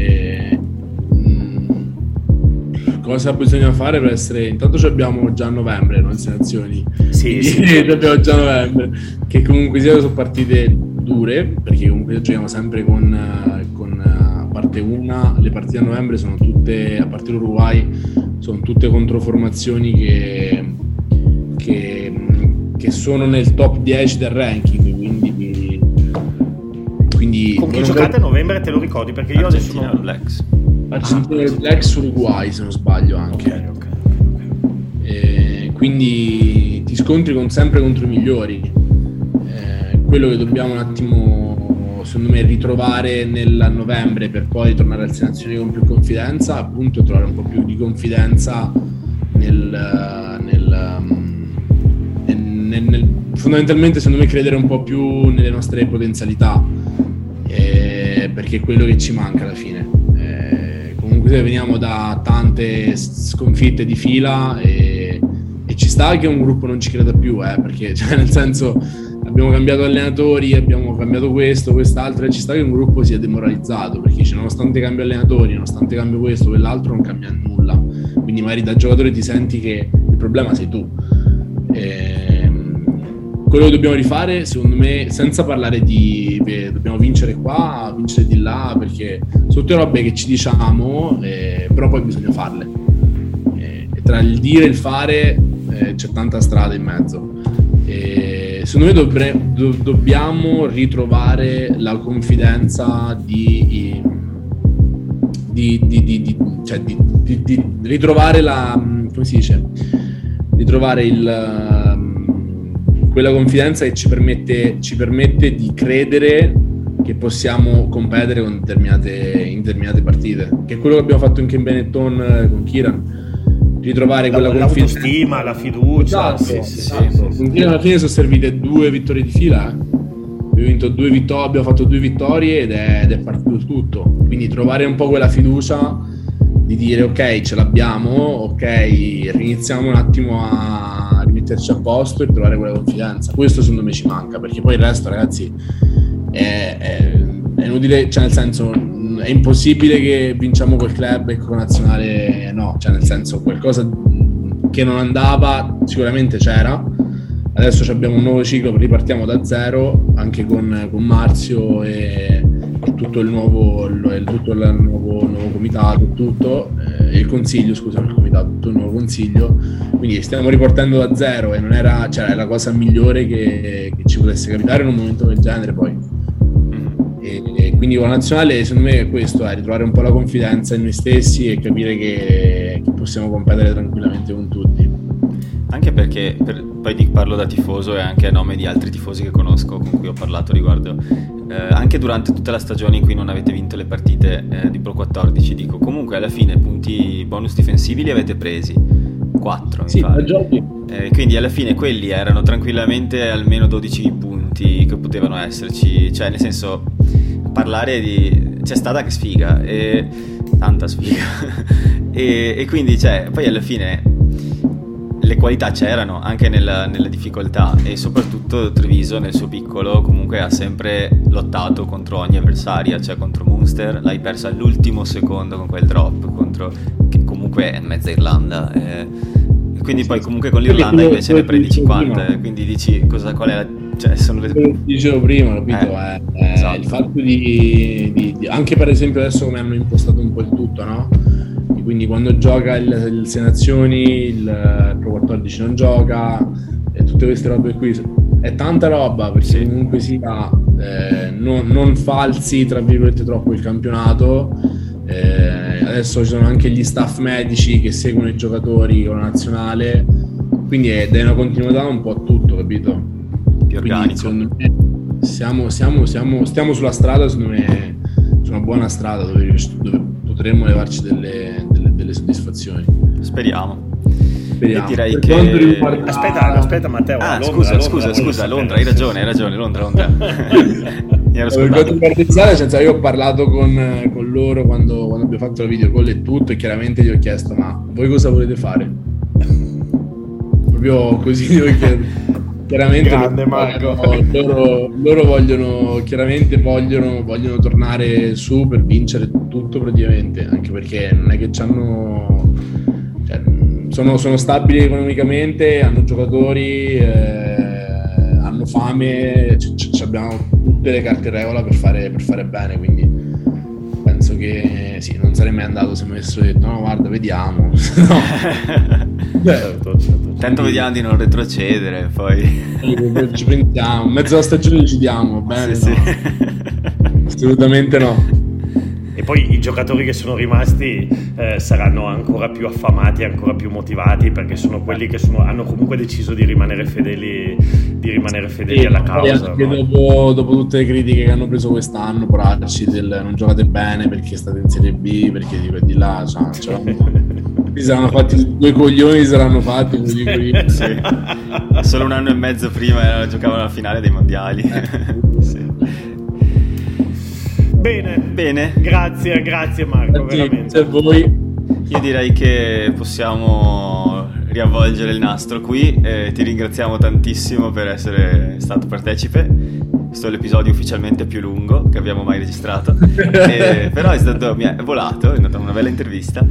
cosa bisogna fare per essere intanto ci abbiamo già a novembre non selezioni. Sì, sì. abbiamo già a novembre che comunque sia sono partite dure perché comunque giochiamo sempre con, con a parte una le partite a novembre sono tutte a parte l'Uruguay sono tutte controformazioni che, che, che sono nel top 10 del ranking quindi quindi con chi giocate a novembre te lo ricordi? Perché io adesso non... Blacks Ah, Blacks Uruguay se non sbaglio anche okay, okay. E quindi ti scontri con, sempre contro i migliori eh, quello che dobbiamo un attimo secondo me ritrovare nel novembre per poi tornare alle nazioni con più confidenza appunto trovare un po' più di confidenza nel, nel, nel, nel fondamentalmente secondo me credere un po' più nelle nostre potenzialità eh, perché è quello che ci manca alla fine. Comunque veniamo da tante sconfitte di fila e, e, ci sta che un gruppo non ci creda più, eh, perché cioè, nel senso abbiamo cambiato allenatori, abbiamo cambiato questo, quest'altro e ci sta che un gruppo sia demoralizzato perché cioè, nonostante cambio allenatori, nonostante cambio questo, quell'altro non cambia nulla. Quindi magari da giocatore ti senti che il problema sei tu. Quello che dobbiamo rifare, secondo me, senza parlare di beh, dobbiamo vincere qua, vincere di là, perché sono tutte robe che ci diciamo, eh, però poi bisogna farle. Eh, tra il dire e il fare eh, c'è tanta strada in mezzo. E secondo me dobre, do, dobbiamo ritrovare la confidenza di, di, di, di cioè ritrovare la come si dice ritrovare il quella confidenza che ci permette, ci permette di credere che possiamo competere con determinate, in determinate partite, che è quello che abbiamo fatto anche in Benetton eh, con Kiran. Ritrovare quella la, confidenza. L'autostima, la fiducia. Esatto, sì, sì, esatto. Sì, Kiran alla fine sono servite due vittorie di fila. Eh. Abbiamo, vinto due vittorie, abbiamo fatto due vittorie ed è, ed è partito tutto. Quindi trovare un po' quella fiducia di dire ok, ce l'abbiamo, ok, riniziamo un attimo a metterci a posto e trovare quella confidenza. Questo secondo me ci manca, perché poi il resto, ragazzi, è, è, è inutile, cioè nel senso è impossibile che vinciamo col club e con nazionale no, cioè nel senso qualcosa che non andava sicuramente c'era. Adesso abbiamo un nuovo ciclo, ripartiamo da zero anche con, con Marzio e, tutto il nuovo, tutto il nuovo, nuovo comitato, tutto, eh, il consiglio, scusa, il comitato, tutto il nuovo consiglio quindi stiamo riportando da zero e non era cioè, la cosa migliore che, che, ci potesse capitare in un momento del genere poi. E, e quindi con la nazionale secondo me è questo, è ritrovare un po' la confidenza in noi stessi e capire che, che possiamo competere tranquillamente con tutti. Anche perché, per, poi parlo da tifoso e anche a nome di altri tifosi che conosco con cui ho parlato riguardo, eh, anche durante tutta la stagione in cui non avete vinto le partite eh, di Pro 14, dico comunque alla fine punti bonus difensivi li avete presi. 4 sì, eh, quindi alla fine quelli erano tranquillamente almeno 12 punti che potevano esserci. Cioè nel senso parlare di c'è stata che sfiga e tanta sfiga. E, e, quindi cioè poi alla fine le qualità c'erano anche nella, nelle difficoltà e soprattutto Treviso nel suo piccolo comunque ha sempre lottato contro ogni avversaria, cioè contro Munster l'hai persa all'ultimo secondo con quel drop contro che comunque è mezza Irlanda. Eh, quindi poi comunque con l'Irlanda invece ne prendi 50, prima. quindi dici cosa, qual è la... Cioè, sono le... Dicevo prima, capito? Eh, eh, esatto. Il fatto di, di, di, Anche per esempio adesso come hanno impostato un po' il tutto, no? Quindi quando gioca il, il Senazioni, il Pro 14 non gioca, e tutte queste robe qui. È tanta roba perché comunque sia eh, non, non, falsi, tra virgolette, troppo il campionato. Eh, adesso ci sono anche gli staff medici che seguono i giocatori con la nazionale, quindi è, è una continuità un po' a tutto, capito? Più organico. Me, siamo, siamo, siamo, stiamo sulla strada, secondo me, su una buona strada dove, dove potremmo levarci delle, delle, soddisfazioni. Speriamo. Speriamo. E direi che... Riguarda... Aspetta, aspetta Matteo. Ah, Londra, scusa, Londra, scusa, Londra, scusa, Londra, hai ragione, hai ragione, Londra, Londra. Mi ero scordato. Per senza io ho parlato con, con loro quando, quando, abbiamo fatto la video call e tutto e chiaramente gli ho chiesto ma voi cosa volete fare? Proprio così devo chiedere. Chiaramente Grande Marco. Loro, loro vogliono chiaramente vogliono, vogliono tornare su per vincere tutto praticamente, anche perché non è che hanno cioè, sono, sono, stabili economicamente, hanno giocatori, eh, hanno fame, c- c- abbiamo tutte le carte in regola per fare, per fare bene, quindi penso che sì, non sarei mai andato se mi avessero detto no guarda vediamo no. certo, certo. Tanto vediamo di non retrocedere poi ci prendiamo mezzo della stagione ci diamo bene sì, no. sì. assolutamente no e poi i giocatori che sono rimasti eh, saranno ancora più affamati, ancora più motivati perché sono quelli che sono, hanno comunque deciso di rimanere fedeli, di rimanere fedeli sì, alla causa. No? Dopo, dopo, tutte le critiche che hanno preso quest'anno, poracci del non giocate bene perché state in Serie B, perché di, di là, cioè, cioè, si saranno fatti due coglioni, si saranno fatti così sì. Solo un anno e mezzo prima giocavano la finale dei mondiali. Eh. sì. Bene. Bene. Grazie, grazie Marco, grazie veramente. A voi. Io direi che possiamo riavvolgere il nastro qui. Eh, ti ringraziamo tantissimo per essere stato partecipe. Questo è l'episodio ufficialmente più lungo che abbiamo mai registrato. eh, però è stato, mi è volato, è stata una bella intervista.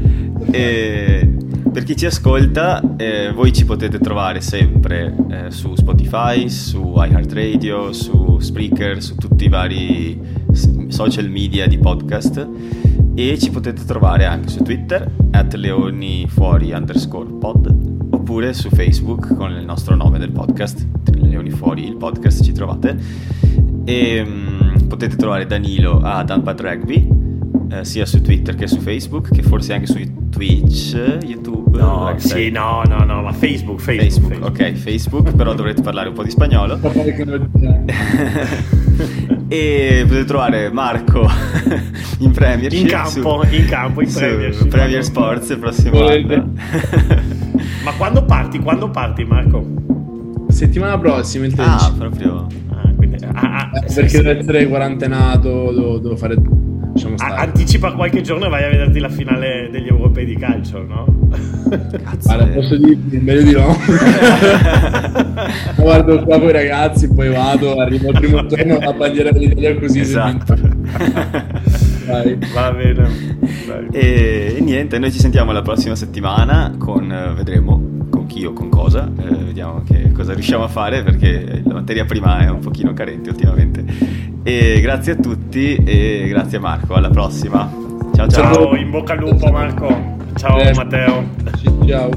E per chi ci ascolta, eh, voi ci potete trovare sempre eh, su Spotify, su iHeartRadio, su Spreaker, su tutti i vari social media di podcast e ci potete trovare anche su Twitter at leonifuori underscore pod oppure su Facebook con il nostro nome del podcast Leoni Fuori il podcast ci trovate e um, potete trovare Danilo a Danpad Rugby eh, sia su Twitter che su Facebook che forse anche su Twitch, YouTube. No, sì, no, no, no, ma Facebook, Facebook, Facebook, Ok, Facebook, però dovrete parlare un po' di spagnolo. e potete trovare Marco in Premier in campo, su, in campo in Premier, Premier Sports il prossimo anno. ma quando parti? Quando parti Marco? Settimana prossima il 13. Ah, proprio. Ah, quindi, ah, ah, eh, perché sì, deve essere quarantenato, devo, devo fare lasciamo stare. anticipa qualche giorno e vai a vederti la finale degli europei di calcio, no? Cazzo. Guarda, posso dirti, meglio di no. Guardo qua con i ragazzi, poi vado, arrivo al primo turno la bandiera dell'Italia così esatto. Vai. Va bene. Vai. E, e, niente, noi ci sentiamo la prossima settimana con, eh, vedremo con chi o con cosa, eh, vediamo che cosa riusciamo a fare perché la materia prima è un pochino carente ultimamente. E grazie a tutti e grazie a Marco, alla prossima. Ciao ciao. Ciao, in bocca al lupo Marco. Ciao Matteo. Ciao.